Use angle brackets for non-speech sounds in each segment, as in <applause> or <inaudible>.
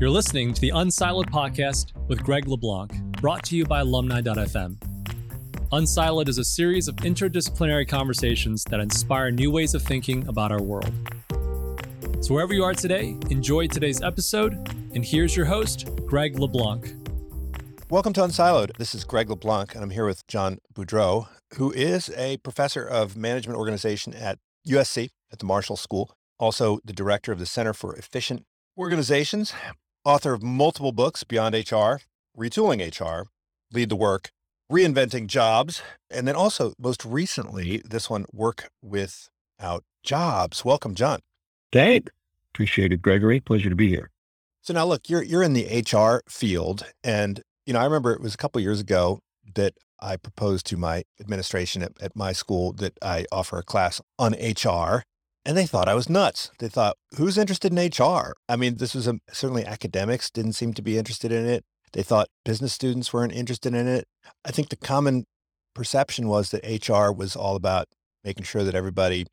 You're listening to the Unsiloed podcast with Greg LeBlanc, brought to you by alumni.fm. Unsiloed is a series of interdisciplinary conversations that inspire new ways of thinking about our world. So, wherever you are today, enjoy today's episode. And here's your host, Greg LeBlanc. Welcome to Unsiloed. This is Greg LeBlanc, and I'm here with John Boudreau, who is a professor of management organization at USC at the Marshall School, also the director of the Center for Efficient Organizations, author of multiple books beyond HR, Retooling HR, Lead the Work, Reinventing Jobs, and then also most recently, this one, Work Without Jobs. Welcome, John. Thanks. Appreciate it, Gregory. Pleasure to be here. So now look, you're you're in the HR field and you know, I remember it was a couple years ago that I proposed to my administration at, at my school that I offer a class on HR and they thought I was nuts. They thought, who's interested in HR? I mean, this was a, certainly academics didn't seem to be interested in it. They thought business students weren't interested in it. I think the common perception was that HR was all about making sure that everybody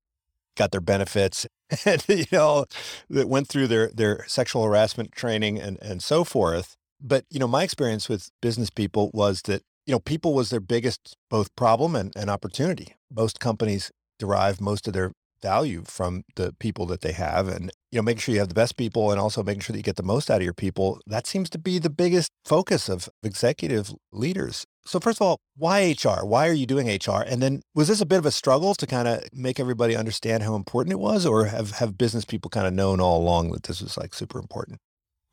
got their benefits <laughs> and you know that went through their their sexual harassment training and and so forth but you know my experience with business people was that you know people was their biggest both problem and, and opportunity most companies derive most of their value from the people that they have and you know making sure you have the best people and also making sure that you get the most out of your people that seems to be the biggest focus of executive leaders. So first of all why hr why are you doing hr and then was this a bit of a struggle to kind of make everybody understand how important it was or have have business people kind of known all along that this was like super important?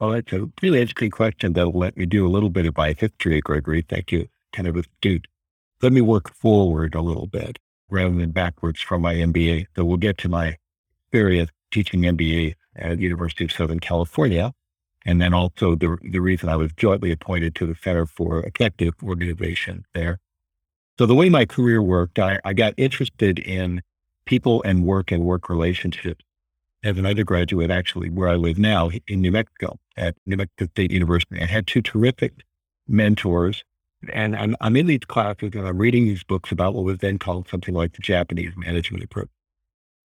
Well that's a really interesting question that'll let me do a little bit of my history gregory. Thank you kind of astute let me work forward a little bit rather than backwards from my MBA. So we'll get to my experience teaching MBA at the University of Southern California. And then also the, the reason I was jointly appointed to the Center for Effective Organization there. So the way my career worked, I, I got interested in people and work and work relationships as an undergraduate, actually, where I live now in New Mexico at New Mexico State University. I had two terrific mentors and I'm, I'm in these classes and I'm reading these books about what was then called something like the Japanese management approach.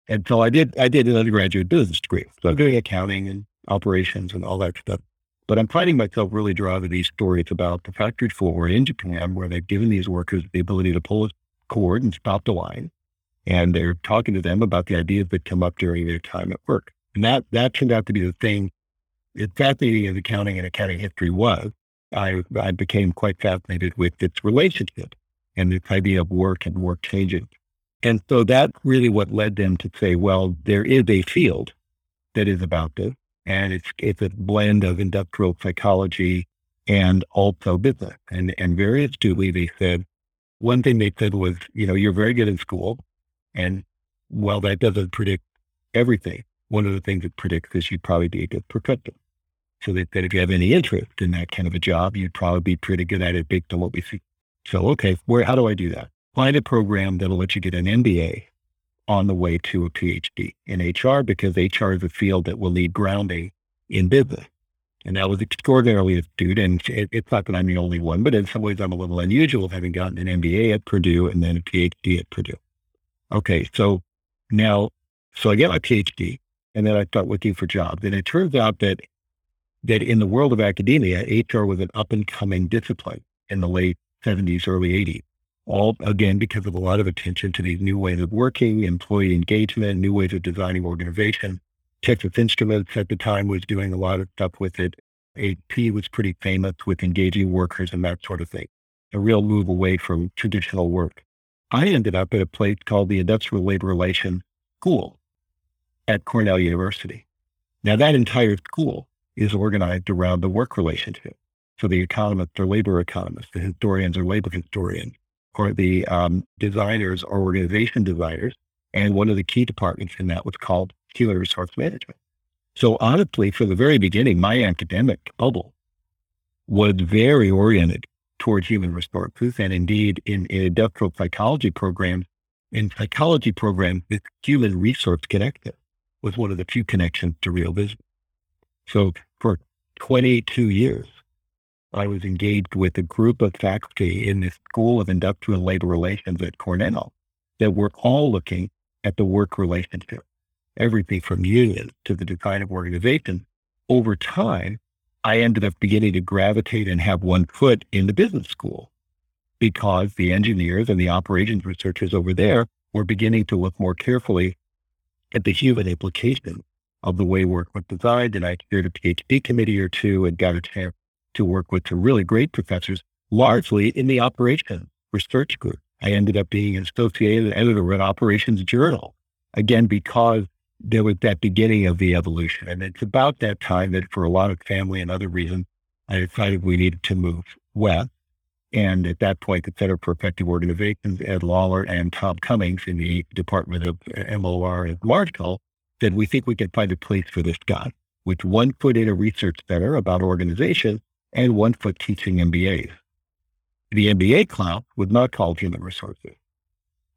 And so I did, I did an undergraduate business degree. So I'm doing accounting and operations and all that stuff. But I'm finding myself really drawn to these stories about the factory floor in Japan, where they've given these workers the ability to pull a cord and stop the line. And they're talking to them about the ideas that come up during their time at work. And that, that turned out to be the thing. As fascinating as accounting and accounting history was, I, I became quite fascinated with its relationship and this idea of work and work changing. And so that's really what led them to say, well, there is a field that is about this. And it's, it's a blend of industrial psychology and also business. And, and very astutely, they said, one thing they said was, you know, you're very good in school. And while that doesn't predict everything, one of the things it predicts is you'd probably be a good professor. So that, that if you have any interest in that kind of a job, you'd probably be pretty good at it based on what we see. So, okay, where, how do I do that? Find a program that'll let you get an MBA on the way to a PhD in HR because HR is a field that will need grounding in business. And that was extraordinarily astute. And it, it's not that I'm the only one, but in some ways I'm a little unusual of having gotten an MBA at Purdue and then a PhD at Purdue. Okay, so now, so I get my PhD and then I start looking for jobs. And it turns out that that in the world of academia, HR was an up and coming discipline in the late 70s, early 80s. All again, because of a lot of attention to these new ways of working, employee engagement, new ways of designing organization. Texas Instruments at the time was doing a lot of stuff with it. AP was pretty famous with engaging workers and that sort of thing. A real move away from traditional work. I ended up at a place called the Industrial Labor Relations School at Cornell University. Now that entire school is organized around the work relationship. So the economists are labor economists, the historians are labor historians, or the um, designers are organization designers. And one of the key departments in that was called human resource management. So honestly, from the very beginning, my academic bubble was very oriented towards human resources. And indeed, in, in industrial psychology programs, in psychology programs, this human resource connection was one of the few connections to real business. So for 22 years, I was engaged with a group of faculty in the School of Industrial Labor Relations at Cornell that were all looking at the work relationship, everything from unions to the design of organizations. Over time, I ended up beginning to gravitate and have one foot in the business school because the engineers and the operations researchers over there were beginning to look more carefully at the human implication of the way work was designed. And I chaired a PhD committee or two and got a chance to work with some really great professors, largely in the operations research group. I ended up being an associated editor at Operations Journal, again, because there was that beginning of the evolution. And it's about that time that for a lot of family and other reasons, I decided we needed to move west. And at that point, the Center for Effective Organizations, Ed Lawler and Tom Cummings in the Department of MOR at Marshall said, we think we can find a place for this guy with one foot in a research center about organization and one foot teaching MBAs. The MBA class was not called human resources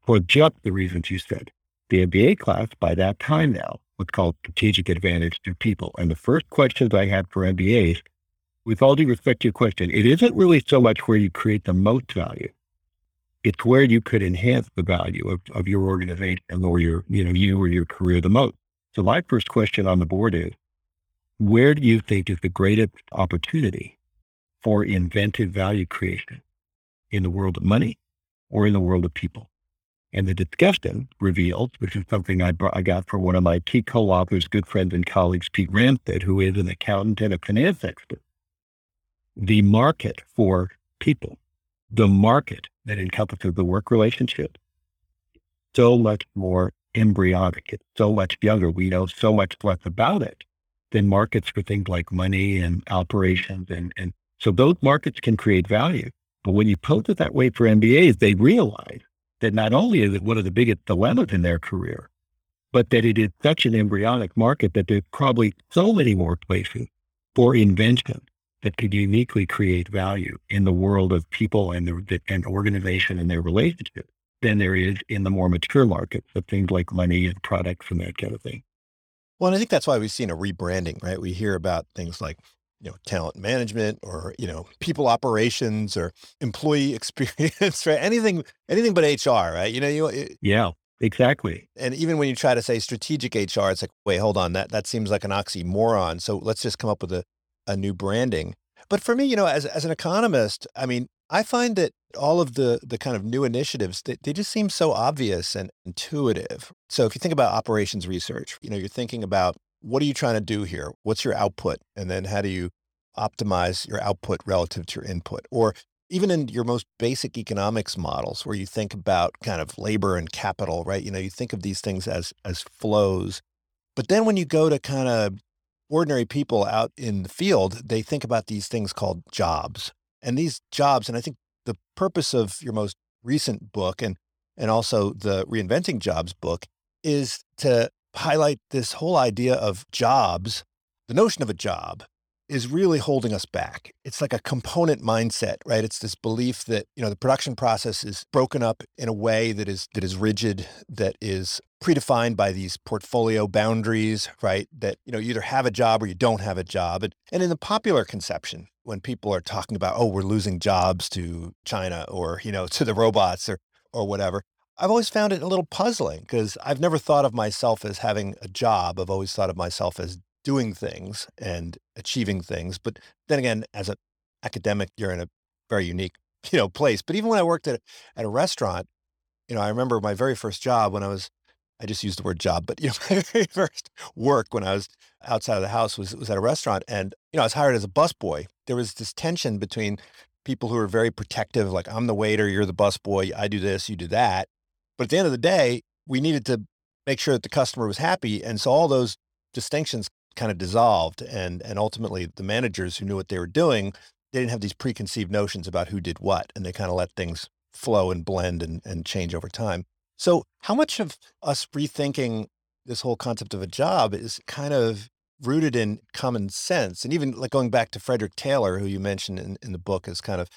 for just the reasons you said. The MBA class by that time now was called strategic advantage to people. And the first questions I had for MBAs, with all due respect to your question, it isn't really so much where you create the most value. It's where you could enhance the value of, of your organization or your, you know, you or your career the most. So my first question on the board is, where do you think is the greatest opportunity for inventive value creation in the world of money or in the world of people? And the discussion revealed, which is something I, brought, I got from one of my key co-authors, good friends and colleagues, Pete Ramstad, who is an accountant and a finance expert. The market for people, the market that encompasses the work relationship, so much more embryonic. It's so much younger. We know so much less about it than markets for things like money and operations. And, and so those markets can create value. But when you pose it that way for MBAs, they realize that not only is it one of the biggest dilemmas in their career, but that it is such an embryonic market that there's probably so many more places for invention that could uniquely create value in the world of people and the and organization and their relationships than there is in the more mature markets of things like money and products and that kind of thing. Well, and I think that's why we've seen a rebranding, right? We hear about things like, you know, talent management or, you know, people operations or employee <laughs> experience, right? Anything, anything but HR, right? You know, you, it, yeah, exactly. And even when you try to say strategic HR, it's like, wait, hold on, that, that seems like an oxymoron. So let's just come up with a, a new branding. But for me, you know, as, as an economist, I mean, I find that all of the the kind of new initiatives they, they just seem so obvious and intuitive. So if you think about operations research, you know, you're thinking about what are you trying to do here? What's your output? And then how do you optimize your output relative to your input? Or even in your most basic economics models where you think about kind of labor and capital, right? You know, you think of these things as as flows. But then when you go to kind of ordinary people out in the field, they think about these things called jobs. And these jobs, and I think the purpose of your most recent book and and also the reinventing jobs book is to highlight this whole idea of jobs, the notion of a job is really holding us back. It's like a component mindset, right? It's this belief that, you know, the production process is broken up in a way that is that is rigid, that is predefined by these portfolio boundaries, right? That, you know, you either have a job or you don't have a job. And, and in the popular conception, when people are talking about, oh, we're losing jobs to China or, you know, <laughs> to the robots or or whatever, I've always found it a little puzzling because I've never thought of myself as having a job. I've always thought of myself as doing things and achieving things. But then again, as an academic, you're in a very unique, <laughs> you know, place. But even when I worked at, at a restaurant, you know, I remember my very first job when I was, I just used the word job, but you know, <laughs> my very first work when I was outside of the house was, was at a restaurant. And, you know, I was hired as a busboy. There was this tension between people who were very protective, like I'm the waiter, you're the busboy, I do this, you do that. But at the end of the day, we needed to make sure that the customer was happy. And so all those distinctions kind of dissolved and and ultimately the managers who knew what they were doing they didn't have these preconceived notions about who did what and they kind of let things flow and blend and, and change over time so how much of us rethinking this whole concept of a job is kind of rooted in common sense and even like going back to frederick taylor who you mentioned in, in the book is kind of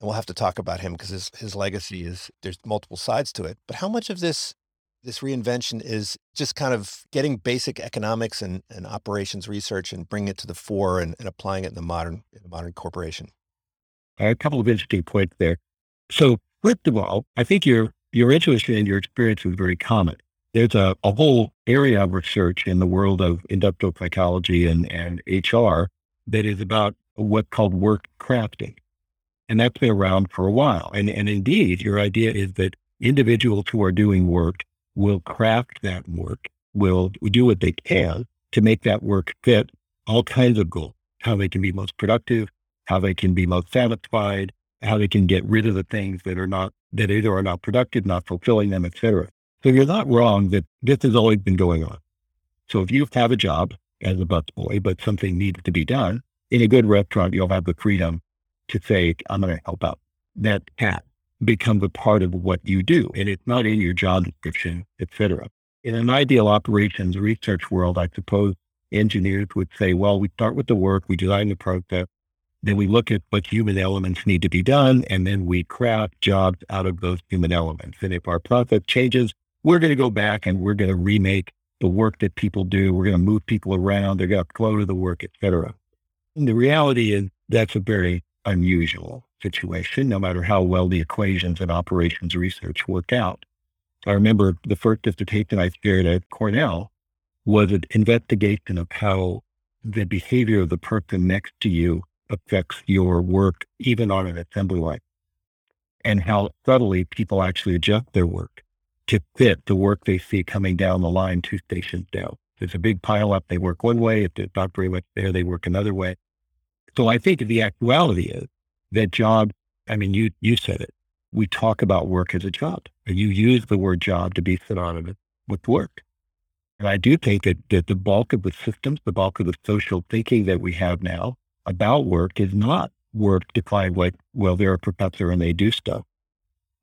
and we'll have to talk about him because his, his legacy is there's multiple sides to it but how much of this this reinvention is just kind of getting basic economics and, and operations research and bringing it to the fore and, and applying it in the modern in the modern corporation. A couple of interesting points there. So first of all, I think your your intuition and your experience is very common. There's a, a whole area of research in the world of industrial psychology and, and HR that is about what's called work crafting. And that's been around for a while. And, and indeed, your idea is that individuals who are doing work will craft that work, will do what they can to make that work fit all kinds of goals, how they can be most productive, how they can be most satisfied, how they can get rid of the things that are not, that either are not productive, not fulfilling them, etc. So you're not wrong that this has always been going on. So if you have a job as a busboy, but something needs to be done, in a good restaurant, you'll have the freedom to say, I'm going to help out. That hat becomes a part of what you do. And it's not in your job description, et cetera. In an ideal operations research world, I suppose engineers would say, well, we start with the work, we design the process, then we look at what human elements need to be done, and then we craft jobs out of those human elements. And if our process changes, we're going to go back and we're going to remake the work that people do. We're going to move people around. They're going to to the work, et cetera. And the reality is that's a very unusual situation, no matter how well the equations and operations research work out. I remember the first dissertation I shared at Cornell was an investigation of how the behavior of the person next to you affects your work, even on an assembly line, and how subtly people actually adjust their work to fit the work they see coming down the line two stations down. There's a big pile up, they work one way. If there's not very much there, they work another way. So I think the actuality is that job, I mean, you, you said it. We talk about work as a job, and you use the word job to be synonymous with work. And I do think that, that the bulk of the systems, the bulk of the social thinking that we have now about work is not work defined like, well, they're a professor and they do stuff,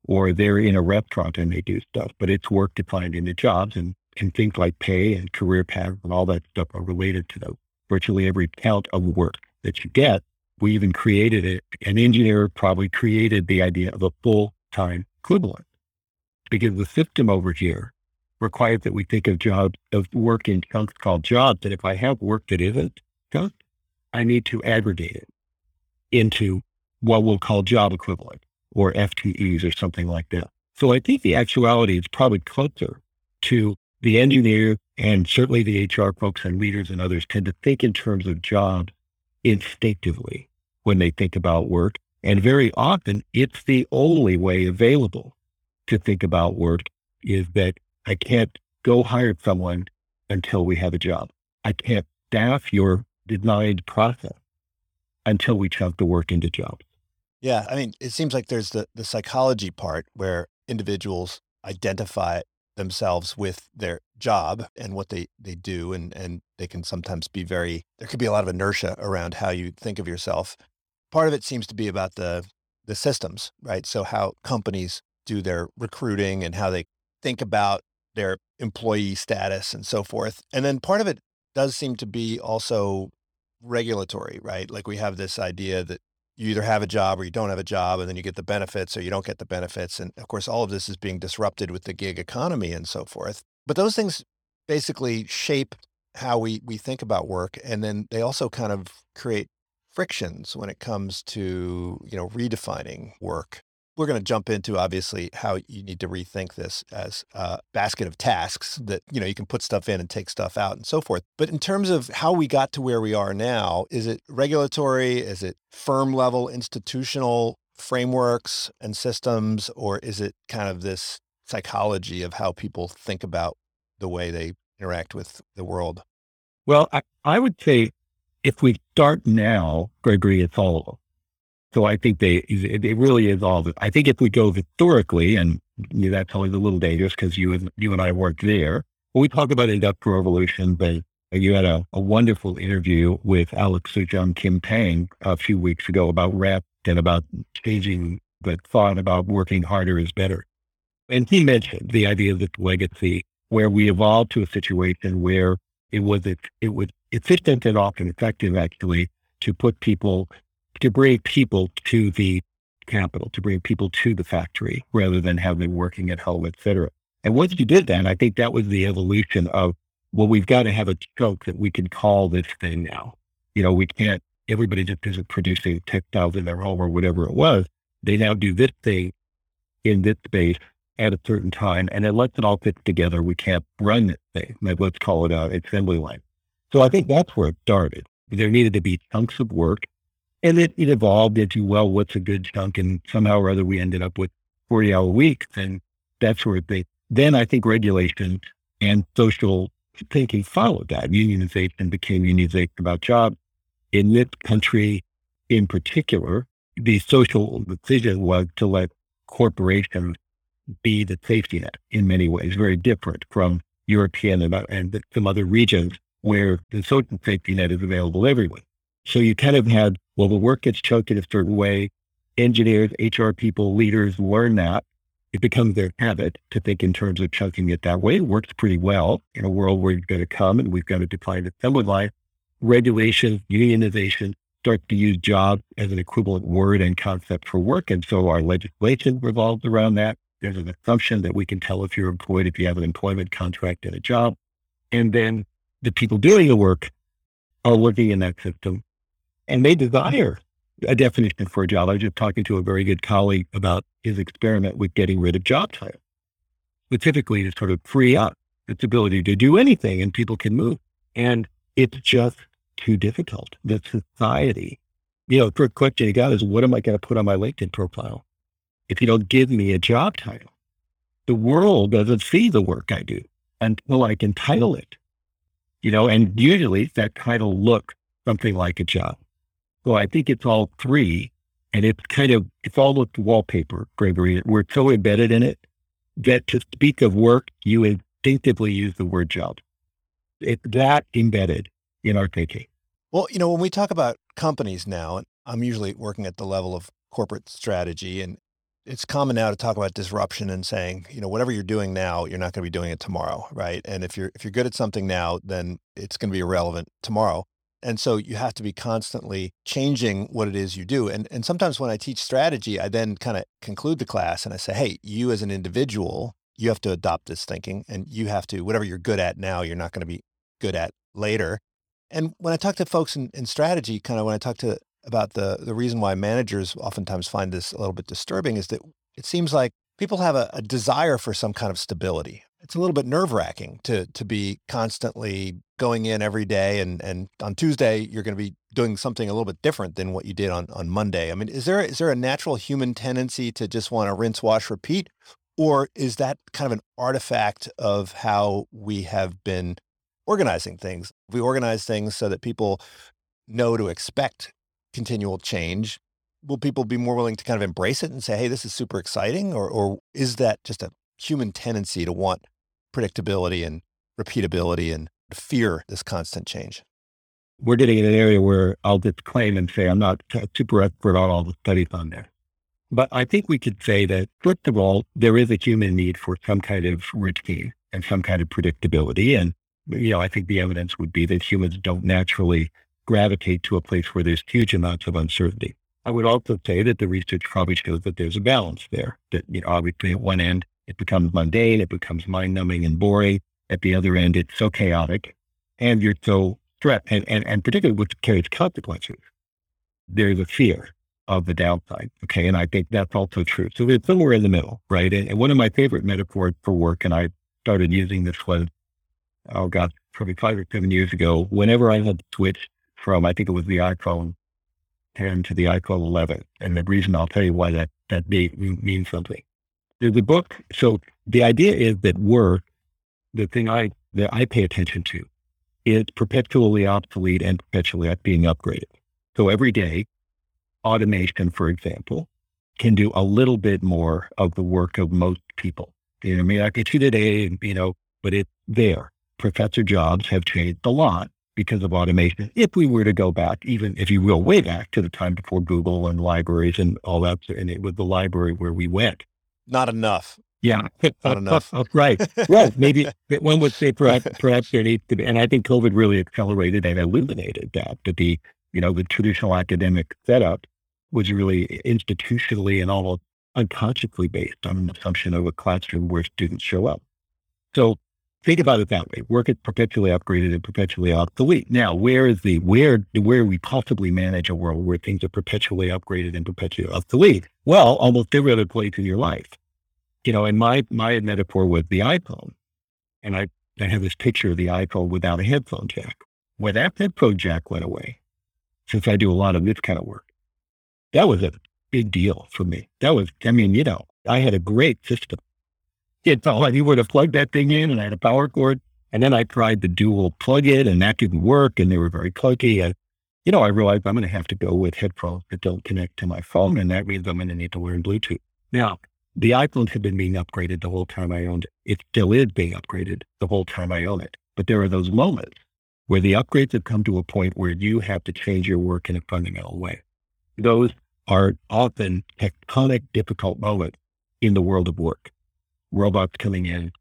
or they're in a restaurant and they do stuff, but it's work defined in the jobs and, and things like pay and career paths and all that stuff are related to those. Virtually every count of work that you get, we even created it. An engineer probably created the idea of a full time equivalent because the system over here requires that we think of jobs of work in chunks called jobs. And if I have work that isn't chunks, I need to aggregate it into what we'll call job equivalent or FTEs or something like that. So I think the actuality is probably closer to the engineer and certainly the HR folks and leaders and others tend to think in terms of jobs instinctively when they think about work. And very often it's the only way available to think about work is that I can't go hire someone until we have a job. I can't staff your denied process until we chunk the work into jobs. Yeah. I mean, it seems like there's the, the psychology part where individuals identify themselves with their job and what they, they do. And, and they can sometimes be very, there could be a lot of inertia around how you think of yourself. Part of it seems to be about the, the systems, right? So how companies do their recruiting and how they think about their employee status and so forth. And then part of it does seem to be also regulatory, right? Like we have this idea that you either have a job or you don't have a job, and then you get the benefits or you don't get the benefits. And of course, all of this is being disrupted with the gig economy and so forth. But those things basically shape how we, we think about work. And then they also kind of create frictions when it comes to, you know, redefining work we're going to jump into obviously how you need to rethink this as a basket of tasks that you know you can put stuff in and take stuff out and so forth. But in terms of how we got to where we are now is it regulatory? Is it firm level institutional frameworks and systems? Or is it kind of this psychology of how people think about the way they interact with the world? Well i, I would say if we start now gregory it's all so I think they, it really is all, I think if we go historically, and that's always a little dangerous because you and, you and I worked there, when we talk about industrial revolution, but you had a, a wonderful interview with Alex Soojung Kim Pang a few weeks ago about rap and about changing the thought about working harder is better. And he mentioned the idea of the legacy where we evolved to a situation where it was, it, it was efficient and often effective actually to put people to bring people to the capital, to bring people to the factory rather than have them working at home, et cetera. And once you did that, I think that was the evolution of, well, we've got to have a joke that we can call this thing now. You know, we can't, everybody just isn't producing textiles in their home or whatever it was. They now do this thing in this space at a certain time. And unless it all fits together, we can't run this thing. Like, let's call it an assembly line. So I think that's where it started. There needed to be chunks of work. And it, it evolved into, well, what's a good chunk? And somehow or other, we ended up with 40 hour weeks and that sort of thing. Then I think regulation and social thinking followed that. Unionization became unionization about jobs. In this country in particular, the social decision was to let corporations be the safety net in many ways, very different from European and, uh, and some other regions where the social safety net is available everywhere. So you kind of had, well, the work gets chunked in a certain way. Engineers, HR people, leaders learn that. It becomes their habit to think in terms of chunking it that way. It works pretty well in a world where you've got to come and we've got to define assembly line. Regulation, unionization, start to use job as an equivalent word and concept for work. And so our legislation revolves around that. There's an assumption that we can tell if you're employed if you have an employment contract and a job. And then the people doing the work are working in that system and they desire a definition for a job. I was just talking to a very good colleague about his experiment with getting rid of job titles, specifically to sort of free up its ability to do anything and people can move. And it's just too difficult. The society, you know, first question you got is, what am I going to put on my LinkedIn profile? if you don't give me a job title. The world doesn't see the work I do until I can title it. You know, and usually that title looks something like a job. So I think it's all three. And it's kind of, it's all the wallpaper, Gregory. We're so embedded in it that to speak of work, you instinctively use the word job. It's that embedded in our thinking. Well, you know, when we talk about companies now, and I'm usually working at the level of corporate strategy and it's common now to talk about disruption and saying, you know, whatever you're doing now, you're not going to be doing it tomorrow, right? And if you're if you're good at something now, then it's going to be irrelevant tomorrow. And so you have to be constantly changing what it is you do. And and sometimes when I teach strategy, I then kind of conclude the class and I say, hey, you as an individual, you have to adopt this thinking and you have to whatever you're good at now, you're not going to be good at later. And when I talk to folks in, in strategy, kind of when I talk to about the the reason why managers oftentimes find this a little bit disturbing is that it seems like people have a, a desire for some kind of stability. It's a little bit nerve wracking to to be constantly going in every day, and and on Tuesday you're going to be doing something a little bit different than what you did on on Monday. I mean, is there is there a natural human tendency to just want to rinse, wash, repeat, or is that kind of an artifact of how we have been organizing things? We organize things so that people know to expect continual change, will people be more willing to kind of embrace it and say, hey, this is super exciting? Or, or is that just a human tendency to want predictability and repeatability and fear this constant change? We're getting in an area where I'll disclaim and say I'm not super expert on all the studies on there. But I think we could say that, first of all, there is a human need for some kind of routine and some kind of predictability. And, you know, I think the evidence would be that humans don't naturally gravitate to a place where there's huge amounts of uncertainty. I would also say that the research probably shows that there's a balance there. That you know, obviously, at one end it becomes mundane, it becomes mind-numbing and boring. At the other end, it's so chaotic, and you're so stressed, and, and, and particularly which carries consequences. There's a fear of the downside. Okay, and I think that's also true. So it's somewhere in the middle, right? And, and one of my favorite metaphors for work, and I started using this was, oh God, probably five or seven years ago. Whenever I had to switch from, I think it was the iPhone 10 to the iPhone 11. And the reason I'll tell you why that, that date means something. There's a book. So the idea is that work, the thing I, that I pay attention to is perpetually obsolete and perpetually being upgraded. So every day, automation, for example, can do a little bit more of the work of most people. You know, I mean, I could see today, you know, but it's there. Professor jobs have changed a lot because of automation. If we were to go back, even if you will, way back to the time before Google and libraries and all that, and it was the library where we went. Not enough. Yeah, not oh, enough. Oh, right, right. Maybe <laughs> one would say perhaps, perhaps there needs to be, and I think COVID really accelerated and illuminated that that the you know the traditional academic setup was really institutionally and almost unconsciously based on an assumption of a classroom where students show up. So think about it that way. Work is perpetually upgraded and perpetually obsolete. Now, where is the where where we possibly manage a world where things are perpetually upgraded and perpetually obsolete? Well, almost every other place in your life. You know, and my my metaphor was the iPhone. And I, I have this picture of the iPhone without a headphone jack. when that headphone jack went away, since I do a lot of this kind of work, that was a big deal for me. That was, I mean, you know, I had a great system. It felt like you would have plugged that thing in and I had a power cord. And then I tried the dual plug in and that didn't work and they were very clunky. And, you know, I realized I'm going to have to go with headphones that don't connect to my phone. And that means I'm going to need to learn Bluetooth. Now, the iPhone had been being upgraded the whole time I owned it. It still is being upgraded the whole time I own it. But there are those moments where the upgrades have come to a point where you have to change your work in a fundamental way. Those are often tectonic, difficult moments in the world of work. Robots coming in,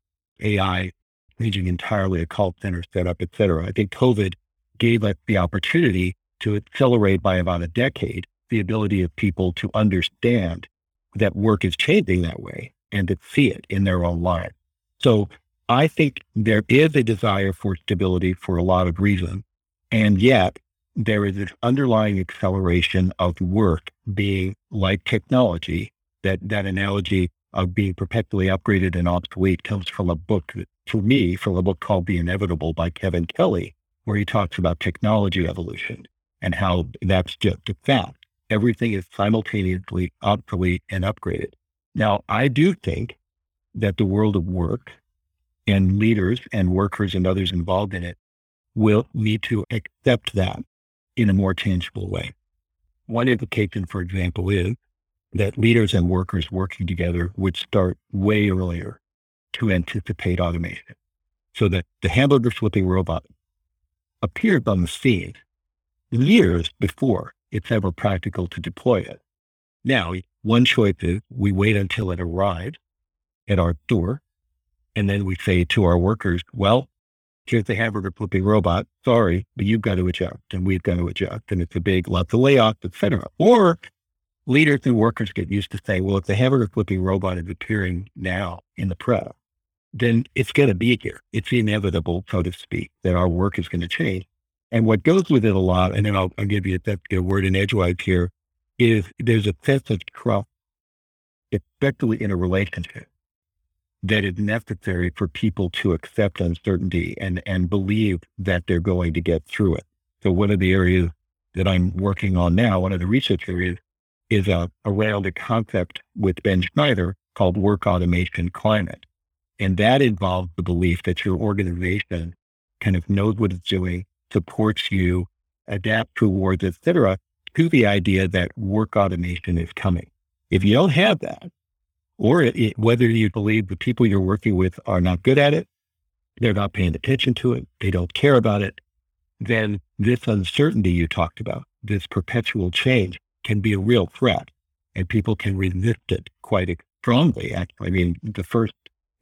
AI changing entirely a call center setup, et cetera. I think COVID gave us the opportunity to accelerate by about a decade the ability of people to understand that work is changing that way and to see it in their own lives. So I think there is a desire for stability for a lot of reasons. And yet there is this underlying acceleration of work being like technology. That, that analogy of being perpetually upgraded and obsolete comes from a book, that, for me, from a book called The Inevitable by Kevin Kelly, where he talks about technology evolution and how that's just a fact. Everything is simultaneously obsolete and upgraded. Now, I do think that the world of work and leaders and workers and others involved in it will need to accept that in a more tangible way. One implication, for example, is that leaders and workers working together would start way earlier to anticipate automation so that the hamburger flipping robot appeared on the scene years before it's ever practical to deploy it. Now, one choice is we wait until it arrives at our door and then we say to our workers, well, here's the hamburger flipping robot. Sorry, but you've got to adjust and we've got to adjust. And it's a big lots of layoffs, et cetera. Or leaders and workers get used to saying, well, if the hamburger flipping robot is appearing now in the press, then it's going to be here. It's inevitable, so to speak, that our work is going to change. And what goes with it a lot, and then I'll, I'll give you a, a word in edgewise here, is there's a sense of trust, especially in a relationship that is necessary for people to accept uncertainty and, and believe that they're going to get through it. So one of the areas that I'm working on now, one of the research areas is a, around a concept with Ben Schneider called work automation climate. And that involves the belief that your organization kind of knows what it's doing, supports you, adapt towards, et cetera, to the idea that work automation is coming. If you don't have that, or it, whether you believe the people you're working with are not good at it, they're not paying attention to it, they don't care about it, then this uncertainty you talked about, this perpetual change can be a real threat and people can resist it quite strongly. Actually, I mean, the first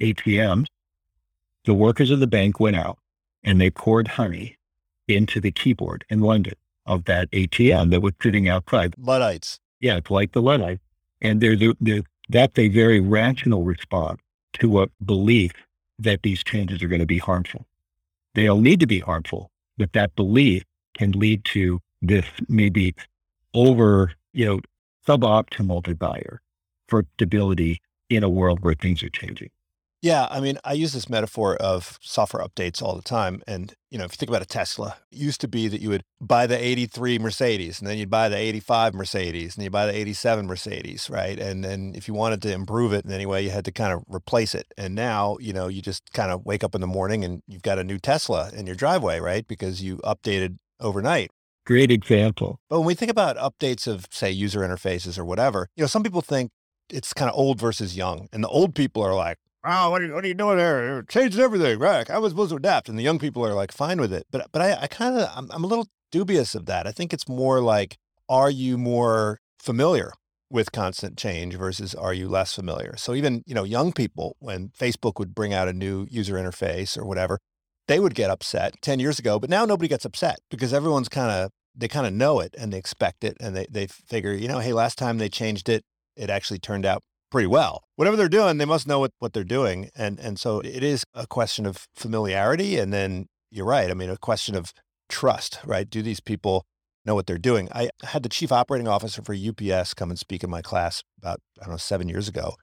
ATMs, the workers of the bank went out and they poured honey into the keyboard in London of that ATM that was sitting outside. Luddites. Yeah, it's like the Luddite. And there's, a, there's that's a very rational response to a belief that these changes are going to be harmful. They'll need to be harmful, but that belief can lead to this maybe over, you know, suboptimal desire for stability in a world where things are changing. Yeah, I mean, I use this metaphor of software updates all the time. And, you know, if you think about a Tesla, it used to be that you would buy the 83 Mercedes and then you'd buy the 85 Mercedes and you buy the 87 Mercedes, right? And then if you wanted to improve it in any way, you had to kind of replace it. And now, you know, you just kind of wake up in the morning and you've got a new Tesla in your driveway, right? Because you updated overnight. Great example. But when we think about updates of, say, user interfaces or whatever, you know, some people think it's kind of old versus young. And the old people are like, oh, what are, you, what are you doing there? It changes everything, right? I was supposed to adapt. And the young people are like fine with it. But, but I, I kind of, I'm, I'm a little dubious of that. I think it's more like, are you more familiar with constant change versus are you less familiar? So even, you know, young people, when Facebook would bring out a new user interface or whatever, they would get upset 10 years ago, but now nobody gets upset because everyone's kind of, they kind of know it and they expect it and they, they figure, you know, hey, last time they changed it, it actually turned out pretty well. Whatever they're doing, they must know what, what they're doing. And and so it is a question of familiarity. And then you're right. I mean, a question of trust, right? Do these people know what they're doing? I had the chief operating officer for UPS come and speak in my class about, I don't know, seven years ago.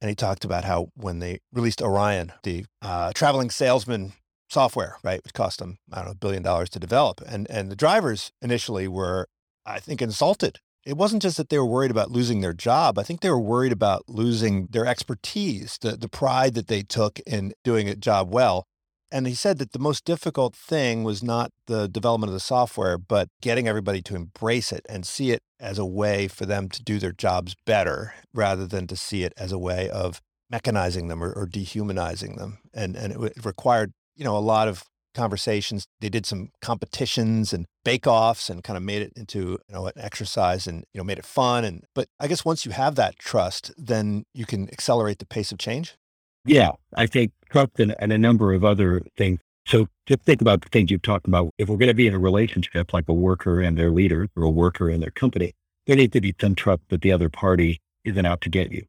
And he talked about how when they released Orion, the uh, traveling salesman software, right? Which cost them, I don't know, a billion dollars to develop. And, and the drivers initially were, I think, insulted. It wasn't just that they were worried about losing their job. I think they were worried about losing their expertise, the, the pride that they took in doing a job well. And he said that the most difficult thing was not the development of the software, but getting everybody to embrace it and see it as a way for them to do their jobs better rather than to see it as a way of mechanizing them or, or dehumanizing them. And, and it, it required, you know, a lot of conversations. They did some competitions and bake-offs and kind of made it into you know an exercise and you know made it fun. And but I guess once you have that trust, then you can accelerate the pace of change. Yeah, I think trust and, and a number of other things. So just think about the things you've talked about. If we're going to be in a relationship like a worker and their leader or a worker and their company, there needs to be some trust that the other party isn't out to get you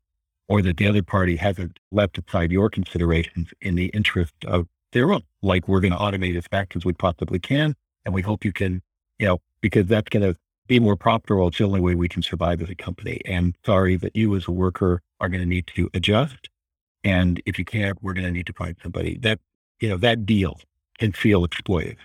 or that the other party hasn't left aside your considerations in the interest of their own. Like we're going to automate as fast as we possibly can. And we hope you can, you know, because that's going to be more profitable. It's the only way we can survive as a company. And sorry that you as a worker are going to need to adjust and if you can't, we're going to need to find somebody that, you know, that deal can feel exploitive.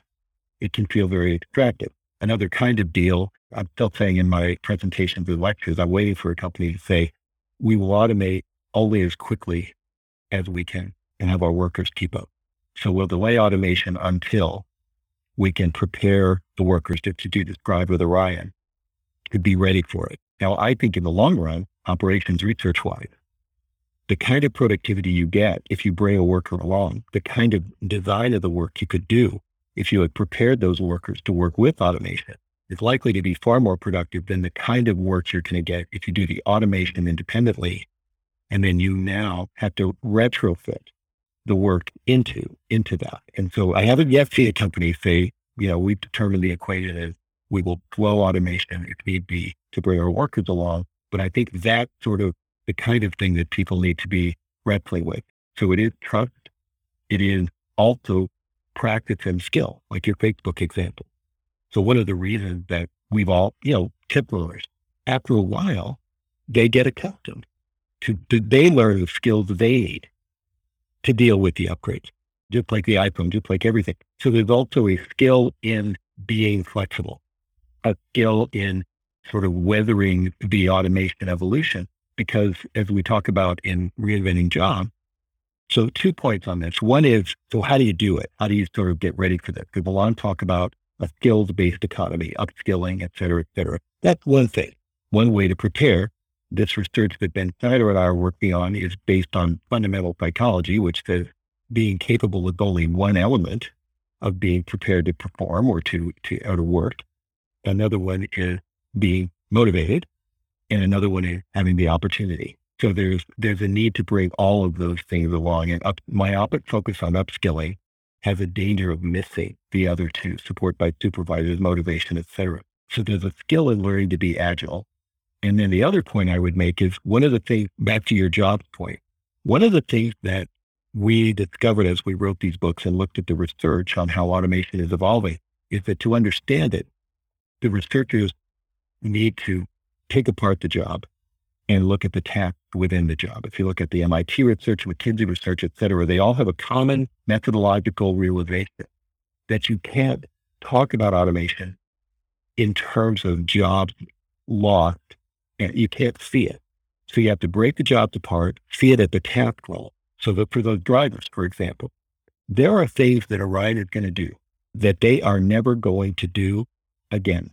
It can feel very extractive. Another kind of deal, I'm still saying in my presentations and lectures, I'm waiting for a company to say, we will automate only as quickly as we can and have our workers keep up. So we'll delay automation until we can prepare the workers to, to do Describe with Orion to be ready for it. Now, I think in the long run, operations research wise, the kind of productivity you get if you bring a worker along, the kind of design of the work you could do if you had prepared those workers to work with automation is likely to be far more productive than the kind of work you're going to get if you do the automation independently. And then you now have to retrofit the work into, into that. And so I haven't yet seen a company say, you know, we've determined the equation is we will flow automation if need be to bring our workers along. But I think that sort of the kind of thing that people need to be wrestling with. So it is trust. It is also practice and skill, like your Facebook example. So one of the reasons that we've all, you know, tip learners, after a while, they get accustomed to, to they learn the skills they need to deal with the upgrades, just like the iPhone, just like everything. So there's also a skill in being flexible, a skill in sort of weathering the automation evolution because as we talk about in reinventing job, so two points on this. One is, so how do you do it? How do you sort of get ready for this? Because a lot of talk about a skills-based economy, upskilling, et cetera, et cetera. That's one thing. One way to prepare. This research that Ben Schneider and I are working on is based on fundamental psychology, which says being capable is only one element of being prepared to perform or to, to, or to work. Another one is being motivated and another one is having the opportunity. So there's there's a need to bring all of those things along. And up, myopic focus on upskilling has a danger of missing the other two, support by supervisors, motivation, etc. So there's a skill in learning to be agile. And then the other point I would make is one of the things, back to your job point, one of the things that we discovered as we wrote these books and looked at the research on how automation is evolving is that to understand it, the researchers need to take apart the job and look at the task within the job. If you look at the MIT research, McKinsey research, et cetera, they all have a common methodological realization that you can't talk about automation in terms of jobs lost and you can't see it. So you have to break the jobs apart, see it at the task level. So that for those drivers, for example, there are things that a rider is going to do that they are never going to do again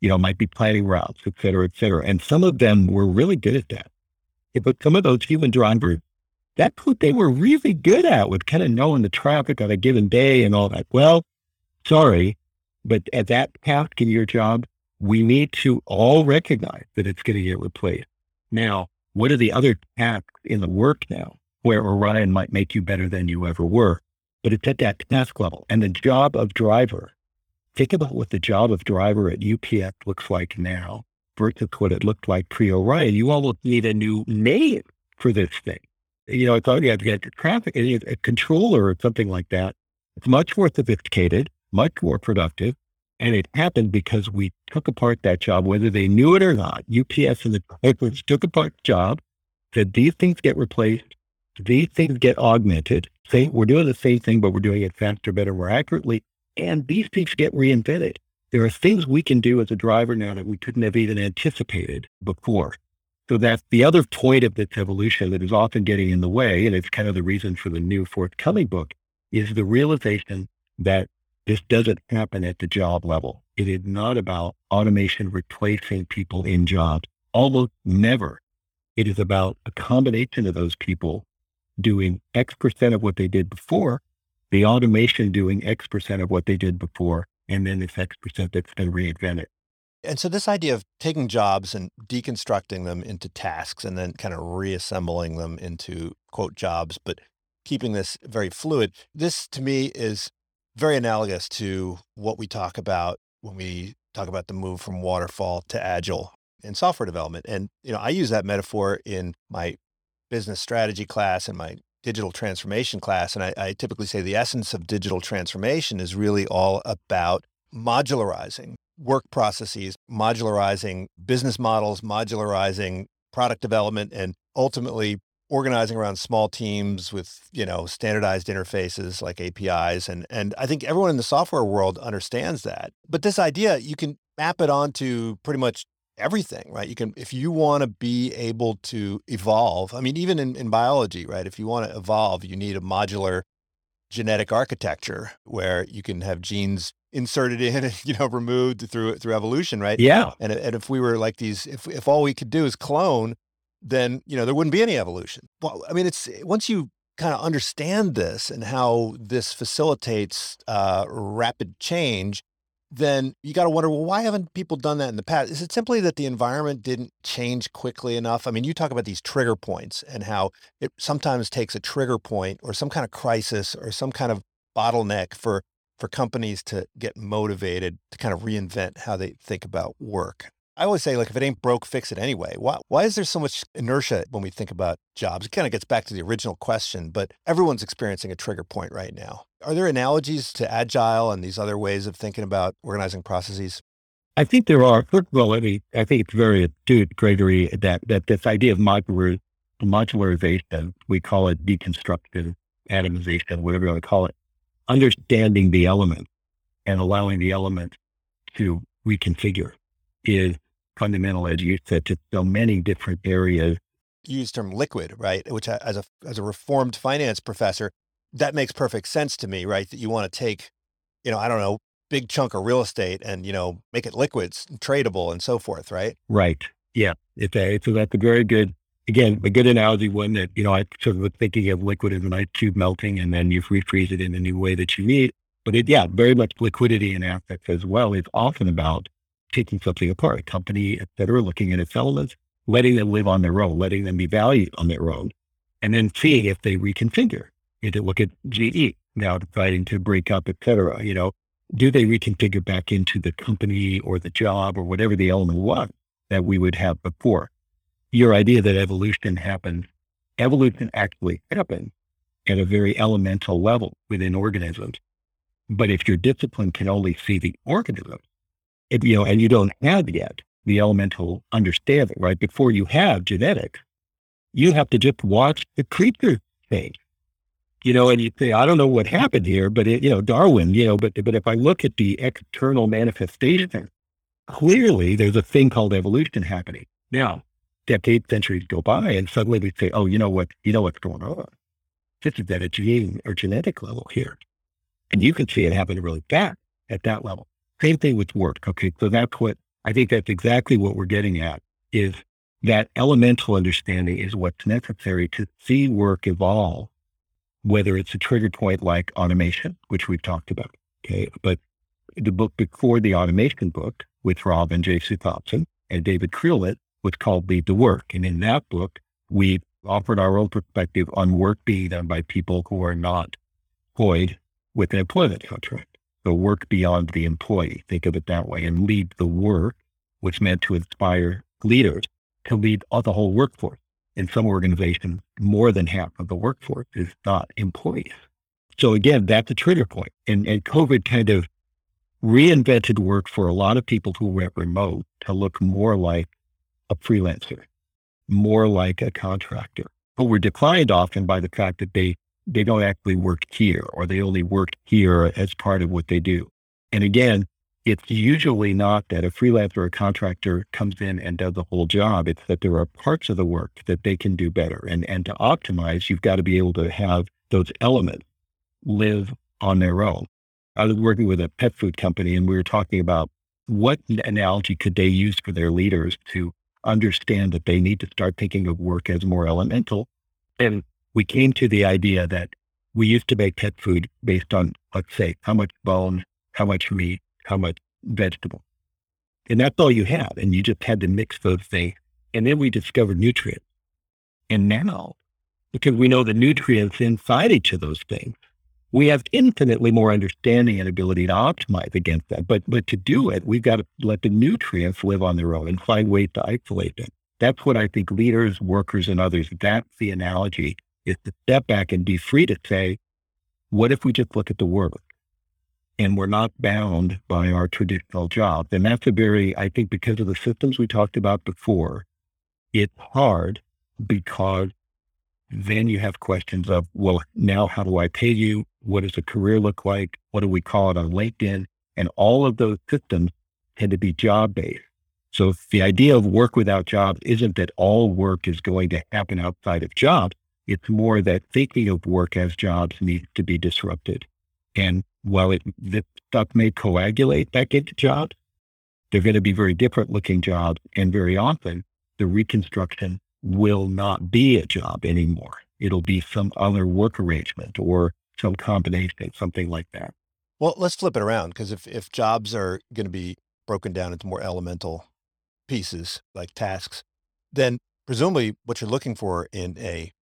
you know, might be planning routes, et cetera, et cetera. And some of them were really good at that. But some of those human drivers, that's what they were really good at with kind of knowing the traffic on a given day and all that. Well, sorry, but at that task in your job, we need to all recognize that it's going to get replaced. Now, what are the other tasks in the work now where Orion might make you better than you ever were? But it's at that task level. And the job of driver Think about what the job of driver at UPS looks like now versus what it looked like pre-Orion. You almost need a new name for this thing. You know, it's thought you had to get traffic, a controller or something like that. It's much more sophisticated, much more productive. And it happened because we took apart that job, whether they knew it or not. UPS and the drivers took apart the job, said these things get replaced, these things get augmented. Same, we're doing the same thing, but we're doing it faster, better, more accurately. And these things get reinvented. There are things we can do as a driver now that we couldn't have even anticipated before. So that's the other point of this evolution that is often getting in the way. And it's kind of the reason for the new forthcoming book is the realization that this doesn't happen at the job level. It is not about automation replacing people in jobs. Almost never. It is about a combination of those people doing X percent of what they did before, the automation doing X percent of what they did before, and then this X percent that's been reinvented. And so this idea of taking jobs and deconstructing them into tasks and then kind of reassembling them into quote jobs, but keeping this very fluid, this to me is very analogous to what we talk about when we talk about the move from waterfall to agile in software development. And, you know, I use that metaphor in my business strategy class and my digital transformation class. And I, I typically say the essence of digital transformation is really all about modularizing work processes, modularizing business models, modularizing product development, and ultimately organizing around small teams with you know standardized interfaces like APIs and and I think everyone in the software world understands that. But this idea you can map it onto pretty much everything, right? You can if you want to be able to evolve. I mean even in, in biology, right? If you want to evolve, you need a modular genetic architecture where you can have genes inserted in and you know removed through through evolution right yeah and, and if we were like these if, if all we could do is clone then you know there wouldn't be any evolution well i mean it's once you kind of understand this and how this facilitates uh, rapid change then you got to wonder, well, why haven't people done that in the past? Is it simply that the environment didn't change quickly enough? I mean, you talk about these trigger points and how it sometimes takes a trigger point or some kind of crisis or some kind of bottleneck for for companies to get motivated to kind of reinvent how they think about work. I always say, like, if it ain't broke, fix it anyway. Why, why is there so much inertia when we think about jobs? It kind of gets back to the original question, but everyone's experiencing a trigger point right now. Are there analogies to agile and these other ways of thinking about organizing processes? I think there are. First of all, I, I think it's very astute, Gregory, that, that this idea of modular, modularization, we call it deconstruction, atomization, whatever you want to call it, understanding the elements and allowing the elements to reconfigure is fundamental, as you said, to so many different areas. You use term liquid, right? Which uh, as a as a reformed finance professor, that makes perfect sense to me, right? That you want to take, you know, I don't know, big chunk of real estate and you know make it liquids, tradable, and so forth, right? Right. Yeah. It's a, so that's a very good, again, a good analogy. One that you know I sort of was thinking of liquid as an ice cube melting, and then you refreeze it in a new way that you need. But it, yeah, very much liquidity in assets as well is often about taking something apart, a company, et cetera, looking at its elements, letting them live on their own, letting them be valued on their own, and then seeing if they reconfigure. You to look at GE now deciding to break up, et cetera. You know, do they reconfigure back into the company or the job or whatever the element was that we would have before? Your idea that evolution happens, evolution actually happens at a very elemental level within organisms. But if your discipline can only see the organism, you know, and you don't have yet the elemental understanding, right? Before you have genetics, you have to just watch the creature change. You know, and you say, I don't know what happened here, but it, you know, Darwin, you know, but but if I look at the external manifestation, clearly there's a thing called evolution happening. Now, decades, centuries go by, and suddenly we say, oh, you know what, you know what's going on. This is at a gene or genetic level here. And you can see it happen really fast at that level. Same thing with work. Okay. So that's what I think that's exactly what we're getting at is that elemental understanding is what's necessary to see work evolve, whether it's a trigger point like automation, which we've talked about. Okay. But the book before the automation book with Ravin Jesuthasan and David Creelman was called Lead the Work. And in that book, we offered our own perspective on work being done by people who are not employed with an employment contract the work beyond the employee. Think of it that way and lead the work, which meant to inspire leaders to lead the whole workforce. In some organizations, more than half of the workforce is not employees. So again, that's a trigger point. And, and COVID kind of reinvented work for a lot of people who went remote to look more like a freelancer, more like a contractor, but were declined often by the fact that they they don't actually work here or they only work here as part of what they do. And again, it's usually not that a freelancer or a contractor comes in and does the whole job. It's that there are parts of the work that they can do better. And, and to optimize, you've got to be able to have those elements live on their own. I was working with a pet food company and we were talking about what analogy could they use for their leaders to understand that they need to start thinking of work as more elemental. And we came to the idea that we used to make pet food based on, let's say, how much bone, how much meat, how much vegetable. And that's all you had. And you just had to mix those things. And then we discovered nutrients. And now, because we know the nutrients inside each of those things, we have infinitely more understanding and ability to optimize against that. But but to do it, we've got to let the nutrients live on their own and find ways to isolate them. That's what I think leaders, workers, and others, that's the analogy is to step back and be free to say, what if we just look at the work? and we're not bound by our traditional jobs. And that's a very, I think, because of the systems we talked about before, it's hard because then you have questions of, well, now how do I pay you? What does a career look like? What do we call it on LinkedIn? And all of those systems tend to be job based. So the idea of work without jobs isn't that all work is going to happen outside of jobs. It's more that thinking of work as jobs needs to be disrupted. And while it, the stuff may coagulate back into jobs, they're going to be very different looking jobs. And very often the reconstruction will not be a job anymore. It'll be some other work arrangement or some combination, something like that. Well, let's flip it around because if, if jobs are going to be broken down into more elemental pieces like tasks, then presumably what you're looking for in a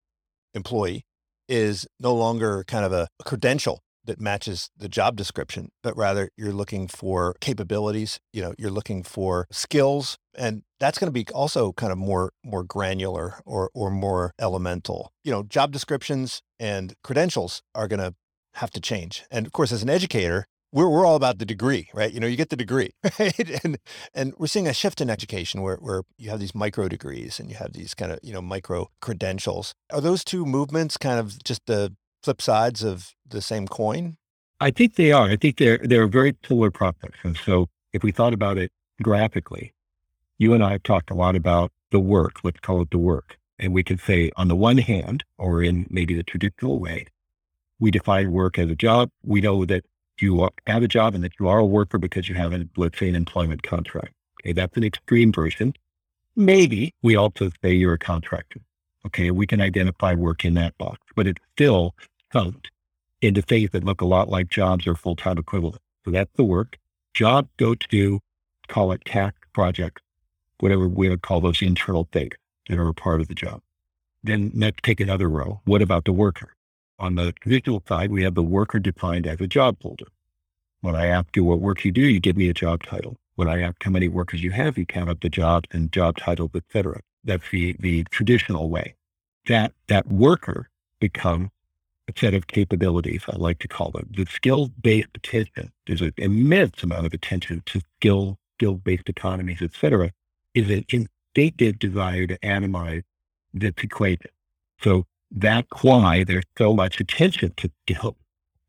employee is no longer kind of a credential that matches the job description, but rather you're looking for capabilities, you know, you're looking for skills and that's going to be also kind of more more granular or or more elemental. You know, job descriptions and credentials are going to have to change. And of course as an educator, we're, we're all about the degree, right? You know, you get the degree, <laughs> right? And and we're seeing a shift in education where where you have these micro degrees and you have these kind of, you know, micro credentials. Are those two movements kind of just the flip sides of the same coin? I think they are. I think they're they're very similar processes. So if we thought about it graphically, you and I have talked a lot about the work. Let's call it the work, and we could say on the one hand, or in maybe the traditional way, we define work as a job. We know that you have a job and that you are a worker because you have, an, let's say, an employment contract. Okay, that's an extreme version. Maybe we also say you're a contractor. Okay, we can identify work in that box, but it's still thumped into things that look a lot like jobs or full-time equivalent. So that's the work. Job go to, call it task project, whatever we would call those internal things that are a part of the job. Then let's take another row. What about the worker? On the traditional side, we have the worker defined as a job holder. When I ask you what work you do, you give me a job title. When I ask how many workers you have, you count up the jobs and job titles, et cetera. That's the, the traditional way. That, that worker becomes a set of capabilities, I like to call them. The skill-based attention, there's an immense amount of attention to skill, skill-based economies, et cetera, is an instinctive desire to animalize this equation. So that's why there's so much attention to skill.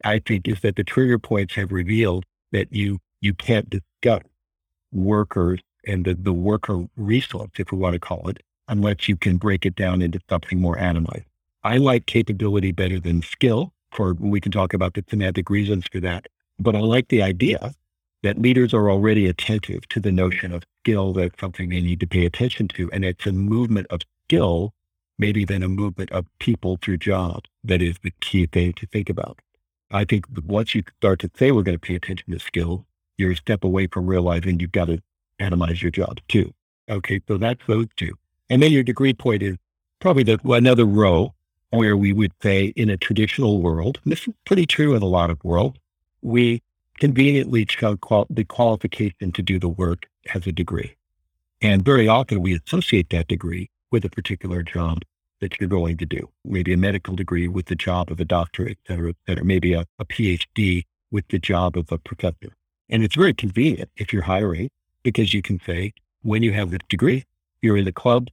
I think is that the trigger points have revealed that you you can't discuss workers and the, the worker resource, if we want to call it, unless you can break it down into something more animalized. I like capability better than skill for we can talk about the semantic reasons for that. But I like the idea that leaders are already attentive to the notion of skill that's something they need to pay attention to. And it's a movement of skill, maybe then a movement of people through jobs that is the key thing to think about. I think once you start to say we're going to pay attention to skill, you're a step away from realizing you've got to atomize your job too. Okay, so that's those two. And then your degree point is probably the, another row where we would say in a traditional world, this is pretty true in a lot of worlds, we conveniently chose qual- the qualification to do the work as a degree. And very often we associate that degree with a particular job that you're going to do. Maybe a medical degree with the job of a doctor, cetera. Maybe a, a PhD with the job of a professor. And it's very convenient if you're hiring because you can say, when you have the degree, you're in the club,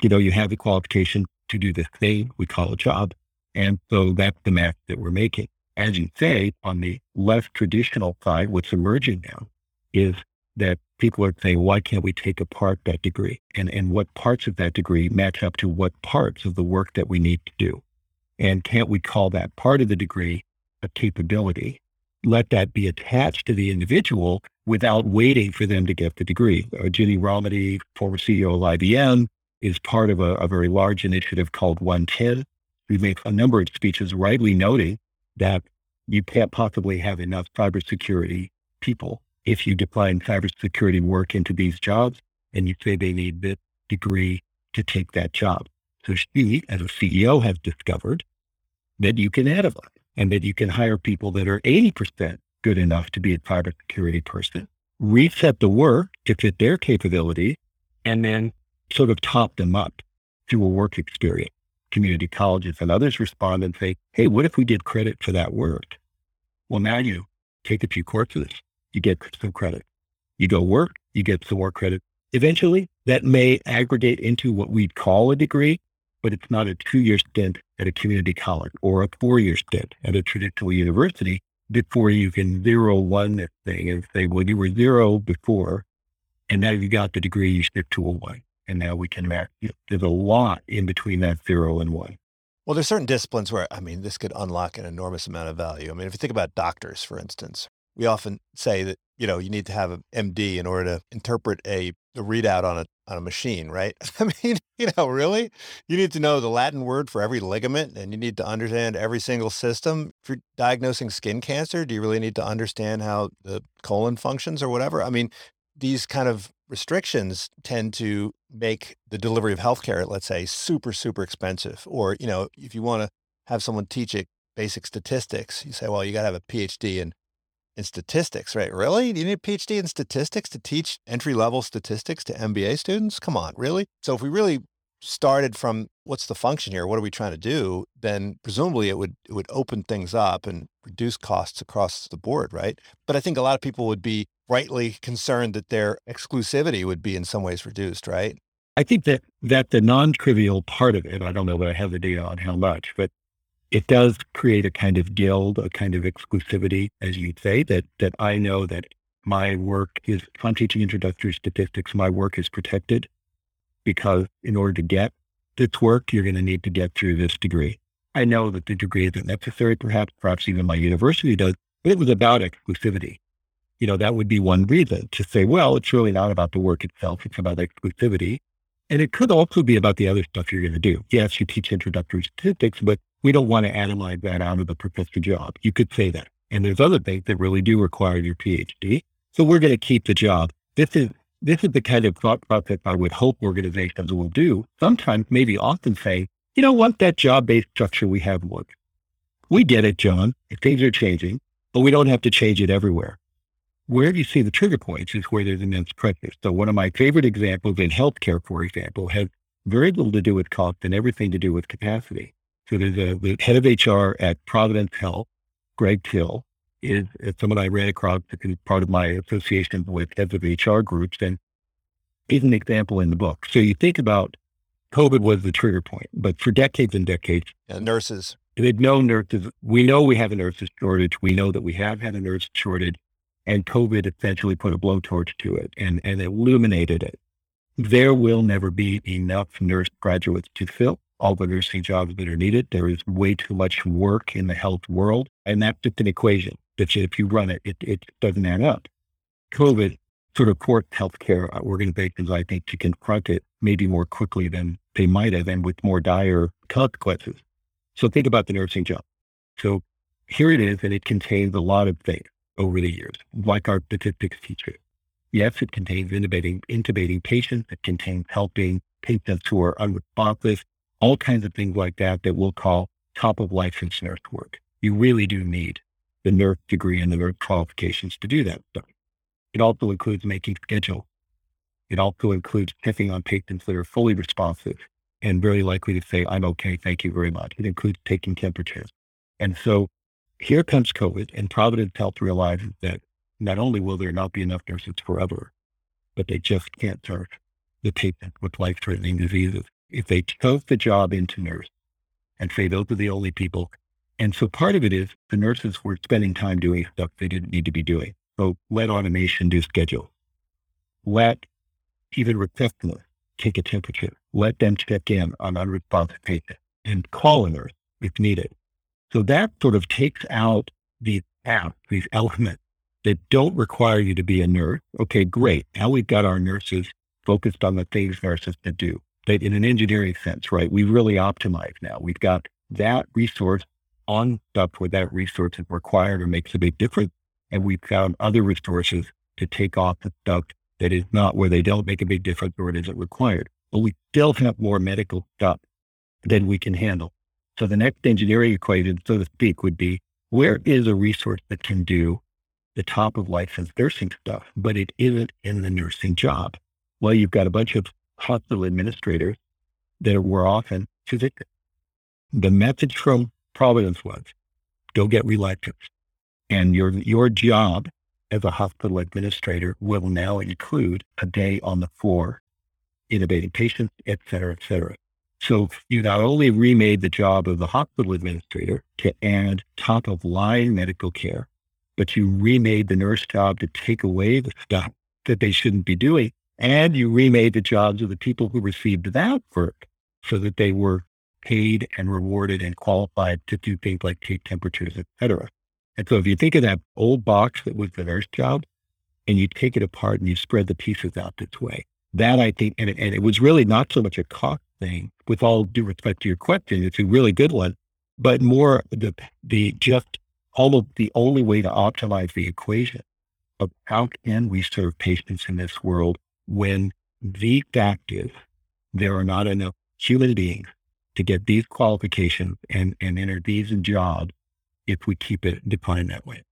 you know, you have the qualification to do this thing we call a job, And so that's the match that we're making. As you say, on the less traditional side, what's emerging now is that people are saying, why can't we take apart that degree? And, and what parts of that degree match up to what parts of the work that we need to do? And can't we call that part of the degree a capability? Let that be attached to the individual without waiting for them to get the degree. Uh, Ginni Rometty, former CEO of IBM, is part of a, a very large initiative called OneTen. We made a number of speeches rightly noting that you can't possibly have enough cybersecurity people if you define cybersecurity work into these jobs and you say they need this degree to take that job. So she, as a CEO, has discovered that you can add a and that you can hire people that are 80% good enough to be a cybersecurity person, reset the work to fit their capability, and then sort of top them up through a work experience. Community colleges and others respond and say, Hey, what if we did credit for that work? Well, now you take a few courses you get some credit. You go work, you get some more credit. Eventually, that may aggregate into what we'd call a degree, but it's not a two year stint at a community college or a four year stint at a traditional university before you can zero one this thing and say, well, you were zero before, and now you got the degree, you stick to a one. And now we can match. There's a lot in between that zero and one. Well, there's certain disciplines where, I mean, this could unlock an enormous amount of value. I mean, if you think about doctors, for instance, we often say that you know you need to have an MD in order to interpret a, a readout on a on a machine, right? <laughs> I mean, you know, really, you need to know the Latin word for every ligament, and you need to understand every single system. If you're diagnosing skin cancer, do you really need to understand how the colon functions or whatever? I mean, these kind of restrictions tend to make the delivery of healthcare, let's say, super super expensive. Or you know, if you want to have someone teach it basic statistics, you say, well, you got to have a PhD in in statistics, right? Really? You need a PhD in statistics to teach entry level statistics to MBA students? Come on, really? So if we really started from what's the function here? What are we trying to do? Then presumably it would it would open things up and reduce costs across the board, right? But I think a lot of people would be rightly concerned that their exclusivity would be in some ways reduced, right? I think that that the non-trivial part of it, I don't know that I have the data on how much, but it does create a kind of guild, a kind of exclusivity, as you'd say, that that I know that my work is if I'm teaching introductory statistics, my work is protected because in order to get this work, you're going to need to get through this degree. I know that the degree isn't necessary, perhaps, perhaps even my university does, but it was about exclusivity. You know, that would be one reason to say, well, it's really not about the work itself. It's about exclusivity. And it could also be about the other stuff you're going to do. Yes, you teach introductory statistics, but we don't want to analyze that out of the professor job. You could say that. And there's other things that really do require your PhD. So we're going to keep the job. This is this is the kind of thought process I would hope organizations will do. Sometimes, maybe often say, you know what, that job-based structure we have works. We get it, John. Things are changing, but we don't have to change it everywhere. Where do you see the trigger points is where there's immense pressure. So one of my favorite examples in healthcare, for example, has very little to do with cost and everything to do with capacity. So there's a, the head of HR at Providence Health, Greg Till, is, is someone I ran across as part of my association with heads of HR groups. And is an example in the book. So you think about COVID was the trigger point, but for decades and decades, yeah, nurses. They no nurses. We know we have a nurses shortage. We know that we have had a nurse shortage, and COVID essentially put a blowtorch to it and, and illuminated it. There will never be enough nurse graduates to fill all the nursing jobs that are needed. There is way too much work in the health world. And that's just an equation that if you run it, it, it doesn't add up. COVID sort of forced healthcare organizations, I think, to confront it maybe more quickly than they might have and with more dire consequences. So think about the nursing job. So here it is, and it contains a lot of things over the years, like our statistics teacher. Yes, it contains intubating, intubating patients. It contains helping patients who are unresponsive all kinds of things like that that we'll call top of license nurse work. You really do need the nurse degree and the nurse qualifications to do that stuff. It also includes making schedule. It also includes checking on patients that are fully responsive and very likely to say, I'm okay, thank you very much. It includes taking temperatures. And so here comes COVID and Providence Health realizes that not only will there not be enough nurses forever, but they just can't serve the patient with life-threatening diseases if they took the job into nurse and say those are the only people. And so part of it is the nurses were spending time doing stuff they didn't need to be doing. So let automation do schedule. Let even receptionists take a temperature. Let them check in on unresponsive patients and call a nurse if needed. So that sort of takes out these apps, these elements that don't require you to be a nurse. Okay, great. Now we've got our nurses focused on the things nurses can do. But in an engineering sense, right, we really optimize now. We've got that resource on stuff where that resource is required or makes a big difference. And we've found other resources to take off the stuff that is not where they don't make a big difference or it isn't required. But we still have more medical stuff than we can handle. So the next engineering equation, so to speak, would be where is a resource that can do the top of licensed nursing stuff, but it isn't in the nursing job? Well, you've got a bunch of hospital administrators that were often physicians. The message from Providence was go get relicensed. And your, your job as a hospital administrator will now include a day on the floor, intubating patients, et cetera, et cetera. So you not only remade the job of the hospital administrator to add top of line medical care, but you remade the nurse job to take away the stuff that they shouldn't be doing. And you remade the jobs of the people who received that work so that they were paid and rewarded and qualified to do things like take temperatures, et cetera. And so if you think of that old box that was the nurse job and you take it apart and you spread the pieces out this way, that I think, and it, and it was really not so much a cost thing, with all due respect to your question, it's a really good one, but more the, the just almost the only way to optimize the equation of how can we serve patients in this world when the fact is there are not enough human beings to get these qualifications and, and enter these jobs if we keep it defined that way.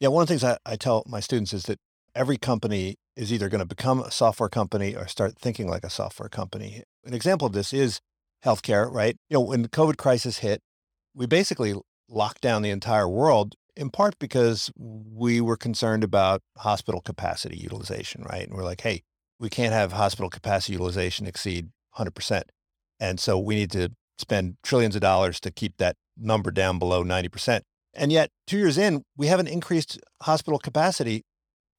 Yeah, one of the things I, I tell my students is that every company is either going to become a software company or start thinking like a software company. An example of this is healthcare, right? You know, when the COVID crisis hit, we basically locked down the entire world in part because we were concerned about hospital capacity utilization, right? And we're like, hey, we can't have hospital capacity utilization exceed 100%. And so we need to spend trillions of dollars to keep that number down below 90%. And yet, two years in, we haven't increased hospital capacity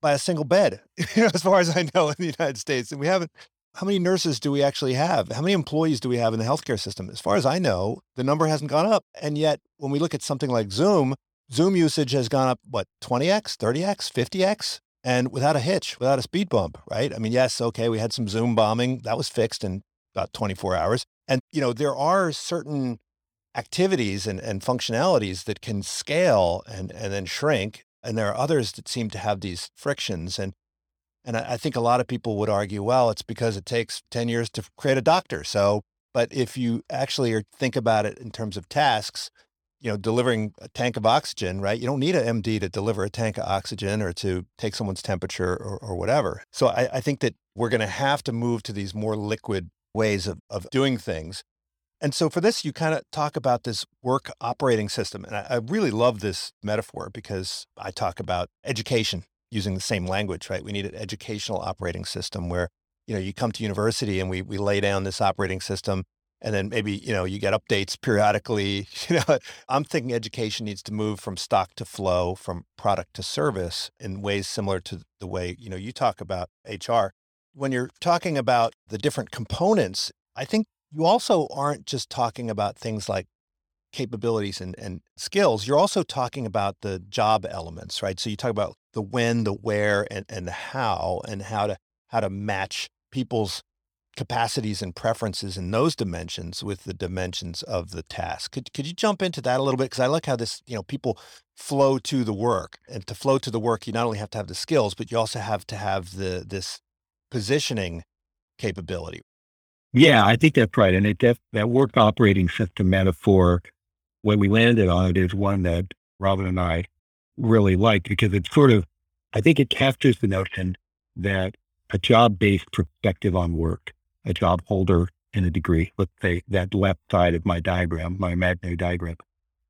by a single bed, <laughs> as far as I know, in the United States. And we haven't. How many nurses do we actually have? How many employees do we have in the healthcare system? As far as I know, the number hasn't gone up. And yet, when we look at something like Zoom, Zoom usage has gone up, what, 20x, 30x, 50x? And without a hitch, without a speed bump, right? I mean, yes, okay, we had some Zoom bombing. That was fixed in about 24 hours. And, you know, there are certain activities and, and functionalities that can scale and, and then shrink. And there are others that seem to have these frictions. And, and I, I think a lot of people would argue, well, it's because it takes 10 years to create a doctor. So, but if you actually think about it in terms of tasks, you know, delivering a tank of oxygen, right? You don't need an MD to deliver a tank of oxygen or to take someone's temperature or, or whatever. So I, I think that we're going to have to move to these more liquid ways of, of doing things. And so for this, you kind of talk about this work operating system. And I, I, really love this metaphor because I talk about education using the same language, right? We need an educational operating system where, you know, you come to university and we, we lay down this operating system and then maybe, you know, you get updates periodically. <laughs> You know, I'm thinking education needs to move from stock to flow, from product to service in ways similar to the way, you know, you talk about HR when you're talking about the different components, I think you also aren't just talking about things like capabilities and, and skills. You're also talking about the job elements, right? So you talk about the when, the where, and, and the how, and how to how to match people's capacities and preferences in those dimensions with the dimensions of the task. Could could you jump into that a little bit? Because I like how this, you know, people flow to the work. And to flow to the work, you not only have to have the skills, but you also have to have the this positioning capability. Yeah, I think that's right. And it def- that work operating system metaphor, when we landed on it, is one that Ravin and I really like because it's sort of, I think it captures the notion that a job based perspective on work, a job holder in a degree, say that left side of my diagram, my imaginary diagram,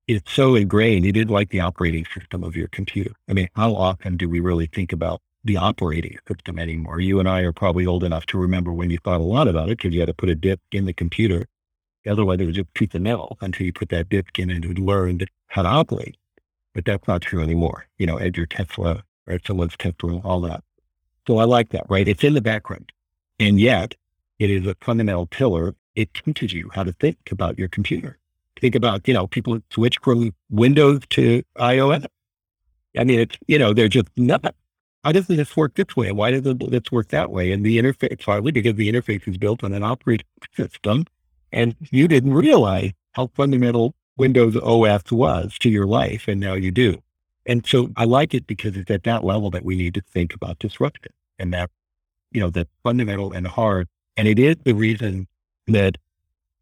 it's so ingrained. It is like the operating system of your computer. I mean, how often do we really think about the operating system anymore. You and I are probably old enough to remember when you thought a lot about it because you had to put a disk in the computer Otherwise, it was just piece of metal until you put that disk in and you learned how to operate. But that's not true anymore. You know, Edgar Tesla or someone's Tesla, all that. So I like that, right? It's in the background. And yet it is a fundamental pillar. It teaches you how to think about your computer. Think about, you know, people switch from Windows to iOS. I mean, it's, you know, they're just not, how does this work this way? Why doesn't this work that way? And the interface, partly because the interface is built on an operating system and you didn't realize how fundamental Windows OS was to your life. And now you do. And so I like it because it's at that level that we need to think about disruption and that, you know, that's fundamental and hard. And it is the reason that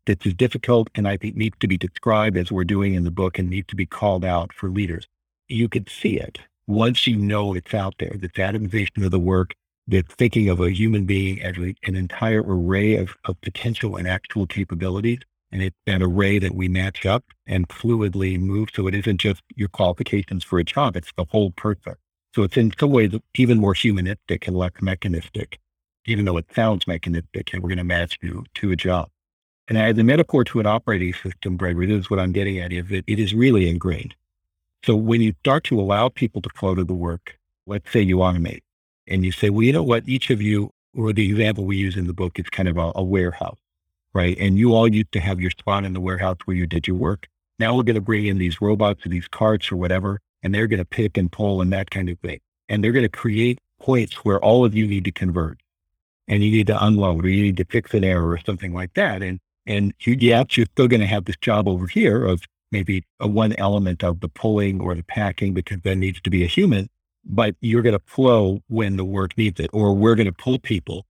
this is difficult and I think needs to be described as we're doing in the book and needs to be called out for leaders. You can see it once you know it's out there, this atomization of the work, that thinking of a human being as an entire array of, of potential and actual capabilities. And it's that array that we match up and fluidly move. So it isn't just your qualifications for a job, it's the whole person. So it's in some ways even more humanistic and less mechanistic, even though it sounds mechanistic and we're going to match you to a job. And as a metaphor to an operating system, Gregory, this is what I'm getting at is that it is really ingrained. So when you start to allow people to flow to the work, let's say you automate and you say, well, you know what, each of you, or the example we use in the book is kind of a, a warehouse, right? And you all used to have your spot in the warehouse where you did your work. Now we're going to bring in these robots or these carts or whatever, and they're going to pick and pull and that kind of thing. And they're going to create points where all of you need to converge and you need to unload or you need to fix an error or something like that. And, and you, you're still going to have this job over here of maybe a one element of the pulling or the packing because there needs to be a human, but you're going to flow when the work needs it. Or we're going to pull people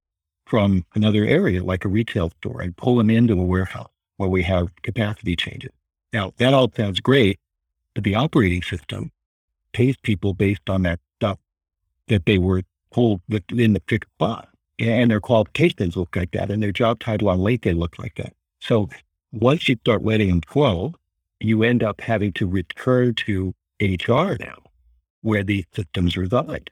from another area like a retail store and pull them into a warehouse where we have capacity changes. Now that all sounds great, but the operating system pays people based on that stuff that they were pulled in the fixed spot. And their qualifications look like that and their job title on LinkedIn look like that. So once you start letting them flow, you end up having to return to HR now, where these systems reside.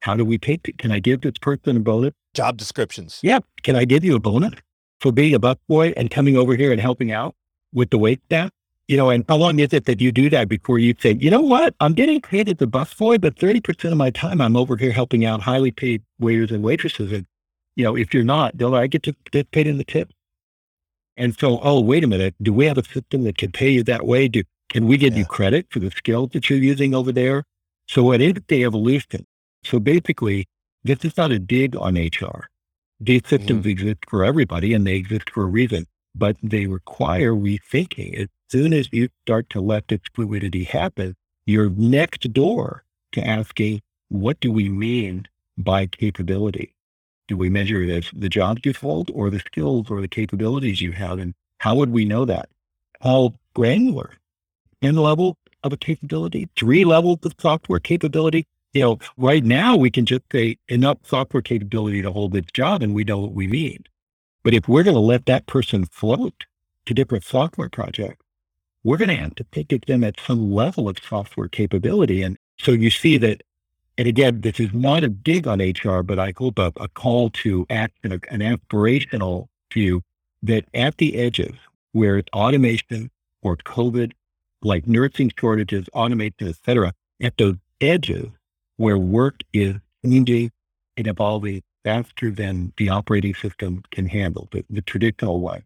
How do we pay? Can I give this person a bonus? Job descriptions. Yeah. Can I give you a bonus for being a busboy and coming over here and helping out with the wait staff? You know, and how long is it that you do that before you say, you know what, I'm getting paid as a busboy, but 30% of my time I'm over here helping out highly paid waiters and waitresses. And, you know, if you're not, don't I get to get paid in the tip? And so, oh, wait a minute. Do we have a system that can pay you that way? Do, can we give yeah. you credit for the skills that you're using over there? So it is the evolution. So basically, this is not a dig on HR. These systems mm exist for everybody and they exist for a reason, but they require rethinking. As soon as you start to let this fluidity happen, you're next door to asking, what do we mean by capability? do we measure it as the jobs you hold or the skills or the capabilities you have? And how would we know that? How granular? N level of a capability, three levels of software capability. You know, right now we can just say enough software capability to hold this job and we know what we mean. But if we're going to let that person float to different software projects, we're going to have to pick at them at some level of software capability. And so you see that and again, this is not a dig on HR, but I hope a, a call to action, an aspirational view that at the edges where it's automation or COVID, like nursing shortages, automation, et cetera, at those edges where work is changing and evolving faster than the operating system can handle, the, the traditional one,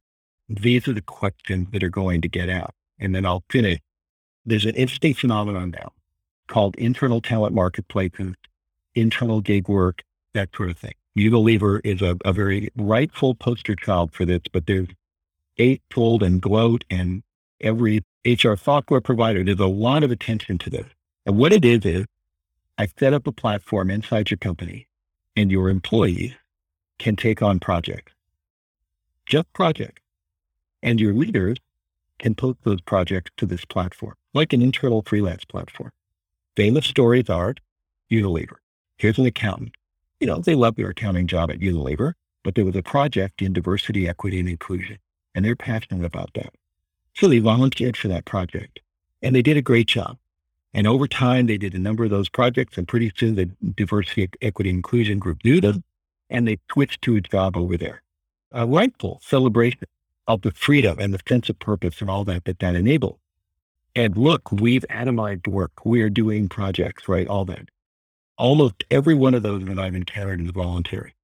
These are the questions that are going to get out. And then I'll finish. There's an interesting phenomenon now called internal talent marketplaces, internal gig work, that sort of thing. Unilever is a, a very rightful poster child for this, but there's Eightfold and Gloat and every HR software provider. There's a lot of attention to this. And what it is, is I set up a platform inside your company and your employees can take on projects, just projects. And your leaders can post those projects to this platform, like an internal freelance platform. Famous stories are Unilever. Here's an accountant. You know, they love their accounting job at Unilever, but there was a project in diversity, equity, and inclusion, and they're passionate about that. So they volunteered for that project, and they did a great job. And over time, they did a number of those projects, and pretty soon the diversity, equity, inclusion group knew them, and they switched to a job over there. A rightful celebration. Of the freedom and the sense of purpose and all that that that enables. And look, we've atomized work. We're doing projects, right? All that. Almost every one of those that I've encountered is voluntary.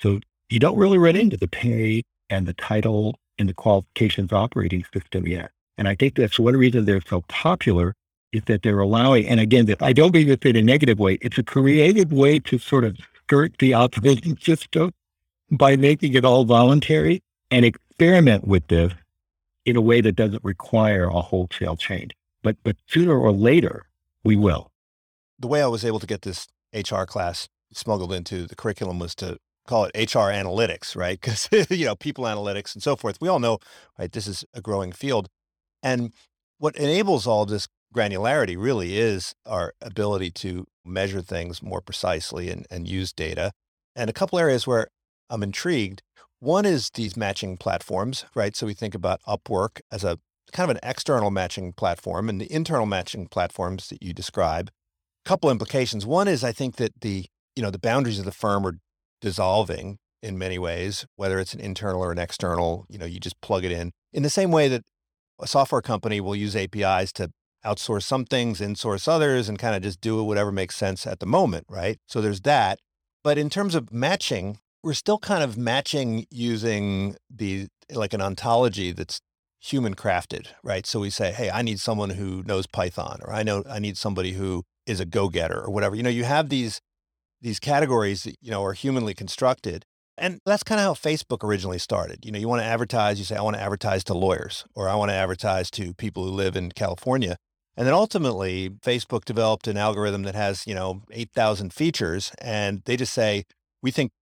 So you don't really run into the pay and the title and the qualifications operating system yet. And I think that's one reason they're so popular is that they're allowing, and again, I don't mean this in a negative way. It's a creative way to sort of skirt the operating <laughs> system by making it all voluntary and experiment with this in a way that doesn't require a wholesale change. But but sooner or later, we will. The way I was able to get this HR class smuggled into the curriculum was to call it HR analytics, right? Because <laughs> you know, people analytics and so forth. We all know, right? This is a growing field, and what enables all this granularity really is our ability to measure things more precisely and, and use data. And a couple areas where I'm intrigued. One is these matching platforms, right? So we think about Upwork as a kind of an external matching platform and the internal matching platforms that you describe. A couple implications. One is I think that the, you know, the boundaries of the firm are dissolving in many ways, whether it's an internal or an external, you know, you just plug it in. In the same way that a software company will use APIs to outsource some things, insource others, and kind of just do whatever makes sense at the moment, right? So there's that. But in terms of matching, we're still kind of matching using the like an ontology that's human crafted, right? So we say, hey, I need someone who knows Python, or I know I need somebody who is a go-getter or whatever. You know, you have these these categories that, you know, are humanly constructed. And that's kind of how Facebook originally started. You know, you want to advertise, you say, I want to advertise to lawyers, or I want to advertise to people who live in California. And then ultimately, Facebook developed an algorithm that has, you know, 8,000 features. And they just say, we think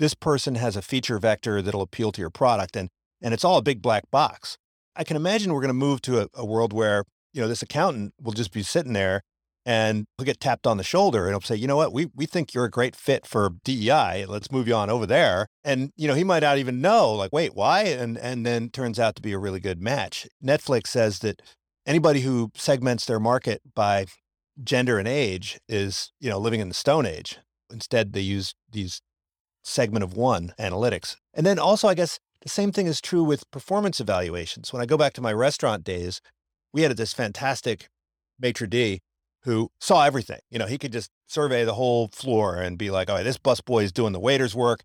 this person has a feature vector that'll appeal to your product. And, and it's all a big black box. I can imagine we're going to move to a, a world where, you know, this accountant will just be sitting there and he'll get tapped on the shoulder and he'll say, you know what, we, we think you're a great fit for DEI. Let's move you on over there. And, you know, he might not even know, like, wait, why? And, and then turns out to be a really good match. Netflix says that anybody who segments their market by gender and age is, you know, living in the stone age. Instead, they use these segment of one analytics. And then also, I guess the same thing is true with performance evaluations. When I go back to my restaurant days, we had this fantastic maitre d who saw everything. You know, he could just survey the whole floor and be like, all right, this busboy is doing the waiter's work.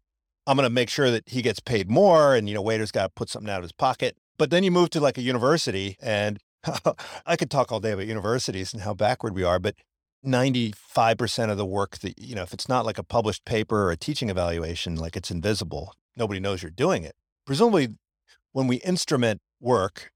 I'm going to make sure that he gets paid more. And, you know, waiter's got to put something out of his pocket. But then you move to like a university and <laughs> I could talk all day about universities and how backward we are, but 95% of the work that, you know, if it's not like a published paper or a teaching evaluation, like it's invisible. Nobody knows you're doing it. Presumably, when we instrument work,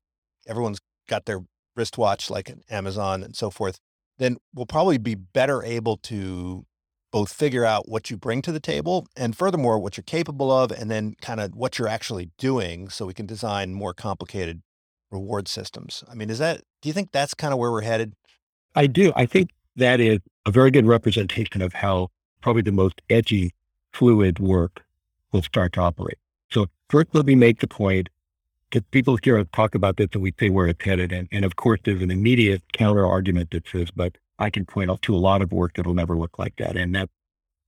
everyone's got their wristwatch like an Amazon and so forth, then we'll probably be better able to both figure out what you bring to the table and furthermore, what you're capable of, and then kind of what you're actually doing so we can design more complicated reward systems. I mean, is that, do you think that's kind of where we're headed? I do. I think that is a very good representation of how probably the most edgy, fluid work will start to operate. So first, let me make the point because people hear us talk about this and we say where it's headed. And, and of course, there's an immediate counter argument that says, but I can point out to a lot of work that'll never look like that. And that,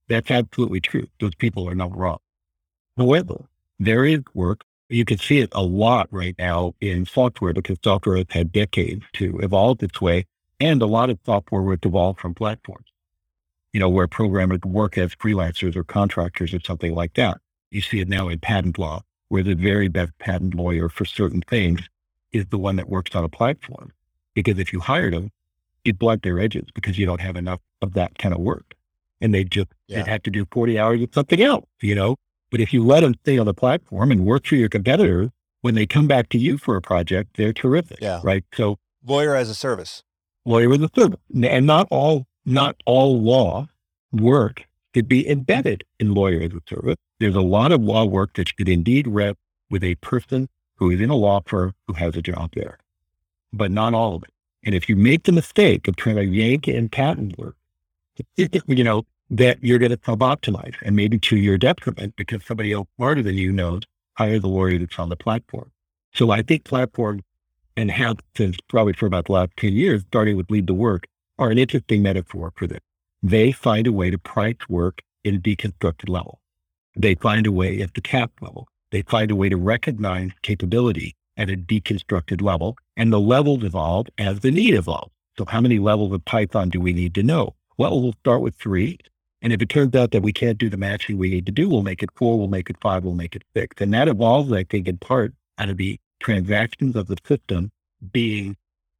that's absolutely true. Those people are not wrong. However, there is work you can see it a lot right now in software because software has had decades to evolve its way. And a lot of software was evolved from platforms, you know, where programmers work as freelancers or contractors or something like that. You see it now in patent law, where the very best patent lawyer for certain things is the one that works on a platform. Because if you hired them, you'd blunt their edges because you don't have enough of that kind of work. And they just, yeah. they'd have to do 40 hours of something else, you know? But if you let them stay on the platform and work for your competitors, when they come back to you for a project, they're terrific. Yeah. Right. So lawyer as a service. Lawyer as a service. And not all not all law work could be embedded in lawyer as a service. There's a lot of law work that could indeed rest with a person who is in a law firm who has a job there, but not all of it. And if you make the mistake of trying to yank in patent work, <laughs> you know, that you're going to sub-optimize and maybe to your detriment because somebody else smarter than you knows hire the lawyer that's on the platform. So I think platforms and have since probably for about the last 10 years, starting with lead the work, are an interesting metaphor for this. They find a way to price work in a deconstructed level. They find a way at the cap level. They find a way to recognize capability at a deconstructed level, and the levels evolve as the need evolves. So, how many levels of Python do we need to know? Well, we'll start with three. And if it turns out that we can't do the matching we need to do, we'll make it four, we'll make it five, we'll make it six. And that evolves, I think, in part out of the transactions of the system being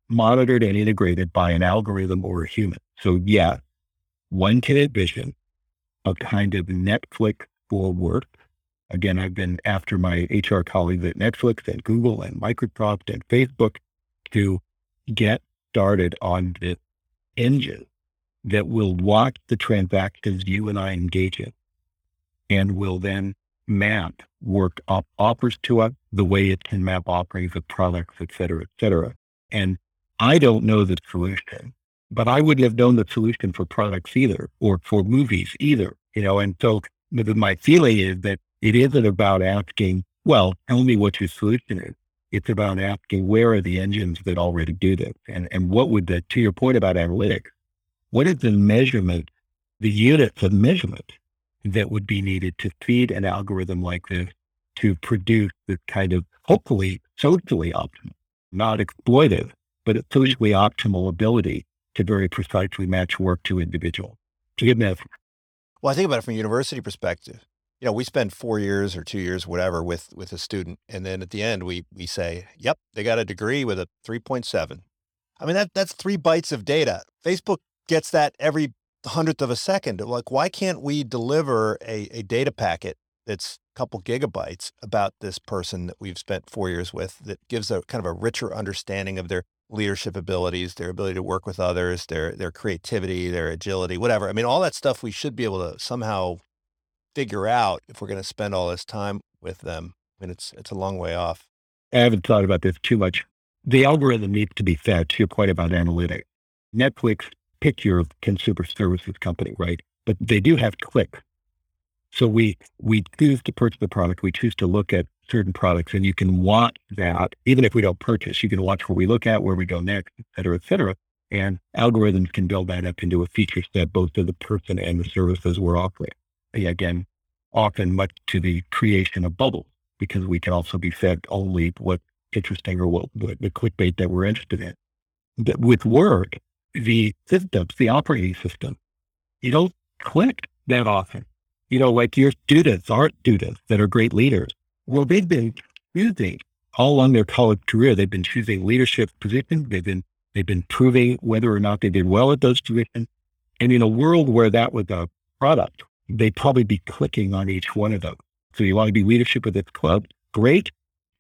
monitored and integrated by an algorithm or a human. So, yeah, one can envision a kind of Netflix for work. Again, I've been after my HR colleagues at Netflix and Google and Microsoft and Facebook to get started on this engine that will watch the transactions you and I engage in and will then map work op- offers to us the way it can map offerings of products, et cetera, et cetera. And I don't know the solution, but I wouldn't have known the solution for products either or for movies either, you know. And so my feeling is that it isn't about asking, well, tell me what your solution is. It's about asking where are the engines that already do this? And, and what would the, to your point about analytics, what is the measurement, the units of measurement that would be needed to feed an algorithm like this to produce this kind of hopefully socially optimal, not exploitive, but socially optimal ability to very precisely match work to individual. To give me well, I think about it from a university perspective. You know, we spend four years or two years, whatever, with with a student, and then at the end, we we say, "Yep, they got a degree with a 3.7." I mean, that that's three bytes of data. Facebook gets that every hundredth of a second. Like, why can't we deliver a, a data packet that's a couple gigabytes about this person that we've spent four years with that gives a kind of a richer understanding of their leadership abilities, their ability to work with others, their their creativity, their agility, whatever. I mean, all that stuff we should be able to somehow figure out if we're going to spend all this time with them. I mean, it's it's a long way off. I haven't thought about this too much. The algorithm needs to be fed to your point about analytics. Netflix pick your consumer services company, right? But they do have click. So we we choose to purchase the product. We choose to look at certain products, and you can watch that even if we don't purchase. You can watch where we look at, where we go next, et cetera, et cetera. And algorithms can build that up into a feature set, both to the person and the services we're offering. Again, often much to the creation of bubbles, because we can also be fed only what's interesting or what, what the clickbait that we're interested in. But with work, the systems, the operating system, you don't click that often. You know, like your students, art students that are great leaders. Well, they've been choosing all along their college career. They've been choosing leadership positions. They've been they've been proving whether or not they did well at those positions. And in a world where that was a product, they'd probably be clicking on each one of them. So you want to be leadership of this club? Great.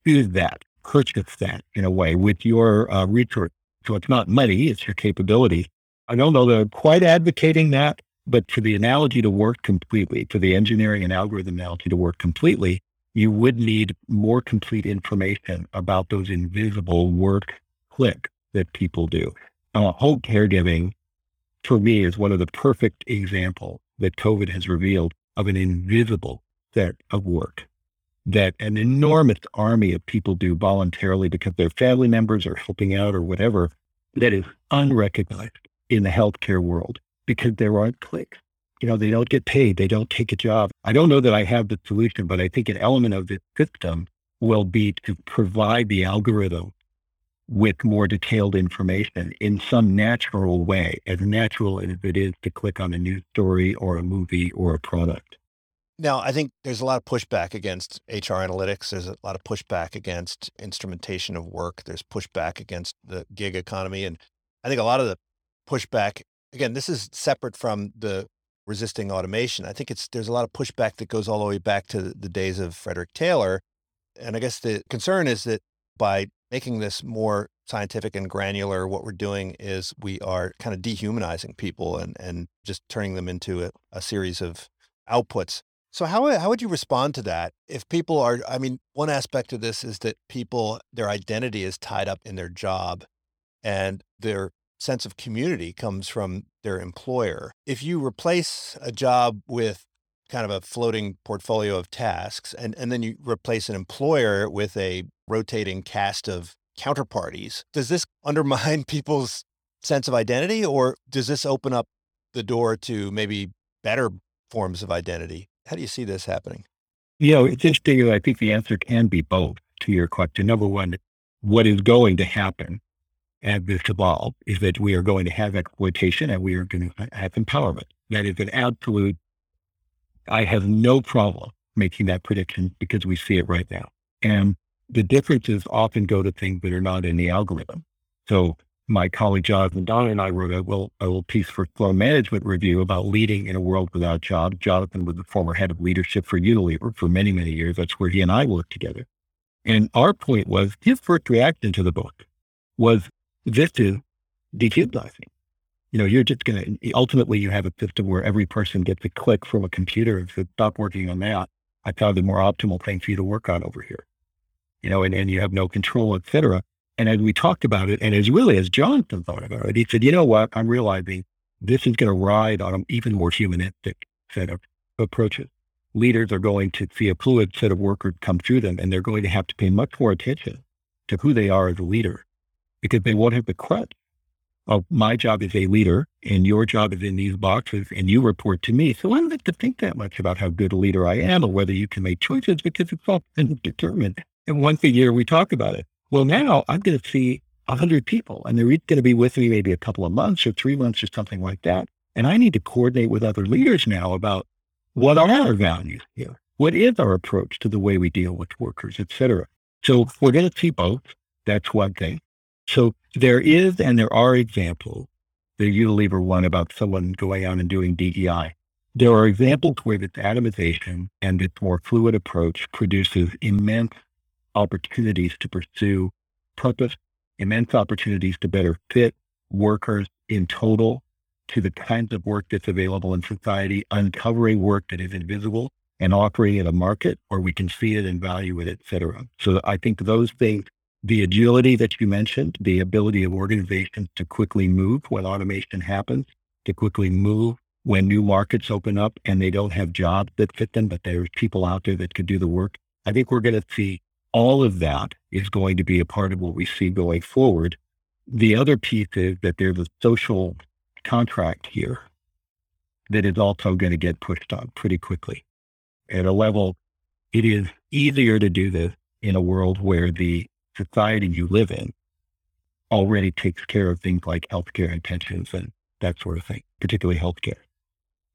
Choose that. Purchase that in a way with your uh, resource so it's not money, it's your capability. I don't know that I'm quite advocating that, but for the analogy to work completely, for the engineering and algorithm analogy to work completely, you would need more complete information about those invisible work click that people do. Uh, home caregiving, for me, is one of the perfect examples that COVID has revealed of an invisible set of work that an enormous army of people do voluntarily because their family members are helping out or whatever that is unrecognized in the healthcare world because there aren't clicks. You know, they don't get paid. They don't take a job. I don't know that I have the solution, but I think an element of this system will be to provide the algorithm with more detailed information in some natural way, as natural as it is to click on a news story or a movie or a product. Now, I think there's a lot of pushback against HR analytics. There's a lot of pushback against instrumentation of work. There's pushback against the gig economy. And I think a lot of the pushback, again, this is separate from the resisting automation. I think it's there's a lot of pushback that goes all the way back to the days of Frederick Taylor. And I guess the concern is that by making this more scientific and granular, what we're doing is we are kind of dehumanizing people and, and just turning them into a, a series of outputs so how uh, how would you respond to that if people are I mean one aspect of this is that people their identity is tied up in their job and their sense of community comes from their employer. If you replace a job with kind of a floating portfolio of tasks and and then you replace an employer with a rotating cast of counterparties, does this <laughs> undermine people's sense of identity or does this open up the door to maybe better forms of identity? How do you see this happening? You know, it's interesting. I think the answer can be both to your question. Number one, what is going to happen as this evolves is that we are going to have exploitation and we are going to have empowerment. That is an absolute, I have no problem making that prediction because we see it right now. And the differences often go to things that are not in the algorithm. So my colleague Jonathan Don and I wrote a little, a little piece for Sloan Management Review about leading in a world without jobs. Jonathan was the former head of leadership for Unilever for many, many years. That's where he and I worked together. And our point was his first reaction to the book was this is dehumanizing. You know, you're just going to, ultimately you have a system where every person gets a click from a computer and says, stop working on that. I found a more optimal thing for you to work on over here. You know, and, and you have no control, et cetera. And as we talked about it, and as really as Jonathan thought about it, he said, you know what? I'm realizing this is going to ride on an even more humanistic set of approaches. Leaders are going to see a fluid set of workers come through them, and they're going to have to pay much more attention to who they are as a leader because they won't have the crutch of my job as a leader and your job is in these boxes and you report to me. So I don't have to think that much about how good a leader I am or whether you can make choices because it's all determined. And once a year we talk about it. Well, now I'm going to see a hundred people and they're going to be with me maybe a couple of months or three months or something like that. And I need to coordinate with other leaders now about what are our values here? What is our approach to the way we deal with workers, et cetera? So we're going to see both. That's one thing. So there is and there are examples. The Unilever one about someone going out and doing DEI. There are examples where this atomization and this more fluid approach produces immense opportunities to pursue purpose, immense opportunities to better fit workers in total to the kinds of work that's available in society, uncovering work that is invisible and offering it a market where we can see it and value it, et cetera. So I think those things, the agility that you mentioned, the ability of organizations to quickly move when automation happens, to quickly move when new markets open up and they don't have jobs that fit them, but there's people out there that could do the work. I think we're going to see all of that is going to be a part of what we see going forward. The other piece is that there's a social contract here that is also going to get pushed on pretty quickly. At a level, it is easier to do this in a world where the society you live in already takes care of things like healthcare and pensions and that sort of thing, particularly healthcare.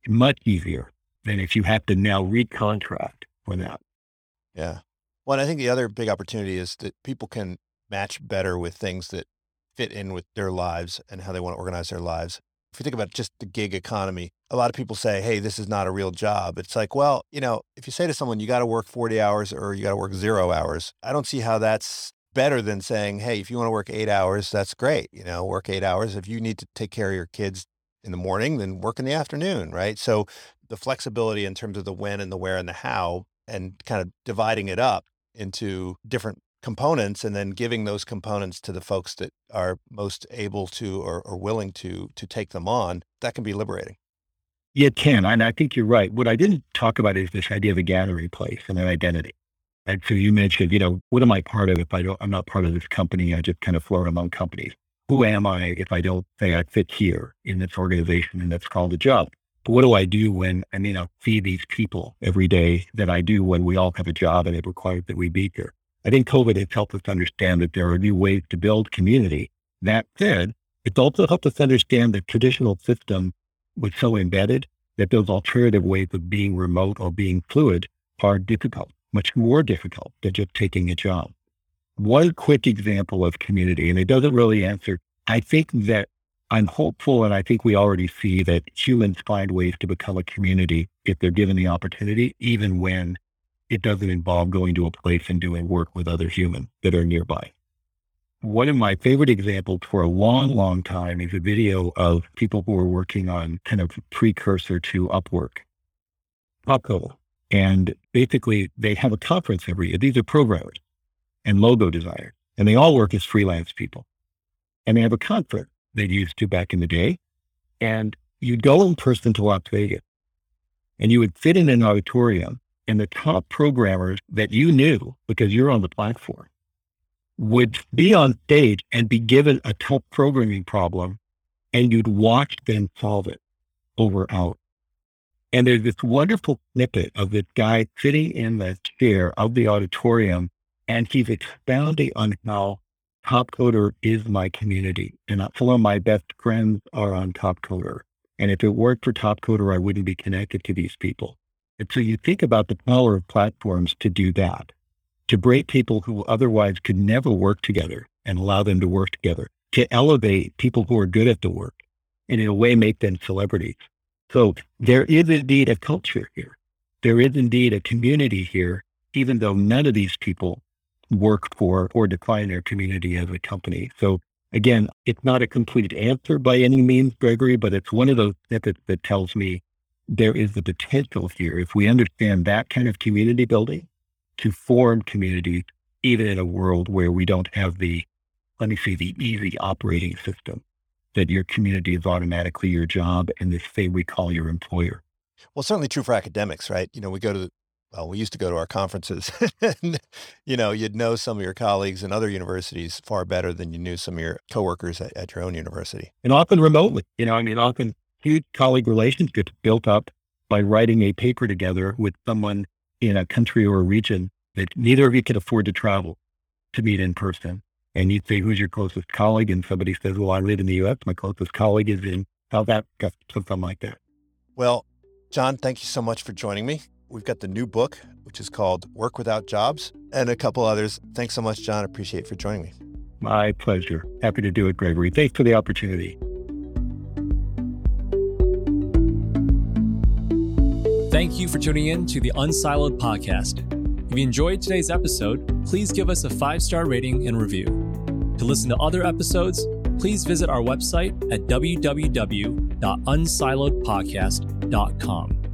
Much easier than if you have to now recontract for that. Yeah. Well, I think the other big opportunity is that people can match better with things that fit in with their lives and how they want to organize their lives. If you think about just the gig economy, a lot of people say, hey, this is not a real job. It's like, well, you know, if you say to someone, you got to work 40 hours or you got to work zero hours, I don't see how that's better than saying, hey, if you want to work eight hours, that's great. You know, work eight hours. If you need to take care of your kids in the morning, then work in the afternoon, right? So the flexibility in terms of the when and the where and the how and kind of dividing it up into different components and then giving those components to the folks that are most able to or, or willing to to take them on that can be liberating. It can and i think you're right. What i didn't talk about is this idea of a gathering place and an identity and so you mentioned you know what am i part of if i don't i'm not part of this company? I just kind of float among companies. Who am i if i don't say i fit here in this organization and that's called a job what do I do when I mean I see these people every day that I do when we all have a job and it requires that we be here? I think COVID has helped us understand that there are new ways to build community. That said, it's also helped us understand that traditional system was so embedded that those alternative ways of being remote or being fluid are difficult, much more difficult than just taking a job. One quick example of community, and it doesn't really answer. I think that I'm hopeful, and I think we already see that humans find ways to become a community if they're given the opportunity, even when it doesn't involve going to a place and doing work with other humans that are nearby. One of my favorite examples for a long, long time is a video of people who are working on kind of precursor to Upwork, Topcoder. And basically, they have a conference every year. These are programmers and logo designers, and they all work as freelance people. And they have a conference they used to back in the day. And you'd go in person to Las Vegas and you would sit in an auditorium and the top programmers that you knew because you're on the platform would be on stage and be given a tough programming problem and you'd watch them solve it over out. And there's this wonderful snippet of this guy sitting in the chair of the auditorium, and he's expounding on how Topcoder is my community. And some of my best friends are on Topcoder. And if it weren't for Topcoder, I wouldn't be connected to these people. And so you think about the power of platforms to do that, to break people who otherwise could never work together and allow them to work together, to elevate people who are good at the work and in a way make them celebrities. So there is indeed a culture here. There is indeed a community here, even though none of these people work for or define their community as a company. So again, it's not a complete answer by any means, Gregory, but it's one of those snippets that tells me there is the potential here, if we understand that kind of community building, to form community even in a world where we don't have the, let me say, the easy operating system that your community is automatically your job and this thing we call your employer. Well, certainly true for academics, right? You know, we go to, well, we used to go to our conferences <laughs> and, you know, you'd know some of your colleagues in other universities far better than you knew some of your coworkers at, at your own university. And often remotely, you know, I mean, often huge colleague relationships built up by writing a paper together with someone in a country or a region that neither of you can afford to travel to meet in person and you'd say, who's your closest colleague? And somebody says, well, I live in the U.S. My closest colleague is in South Africa, something like that. Well, John, thank you so much for joining me. We've got the new book, which is called Work Without Jobs, and a couple others. Thanks so much, John. Appreciate for joining me. My pleasure. Happy to do it, Gregory. Thanks for the opportunity. Thank you for tuning in to the Unsiloed podcast. If you enjoyed today's episode, please give us a five star rating and review. To listen to other episodes, please visit our website at www.unsiloedpodcast.com.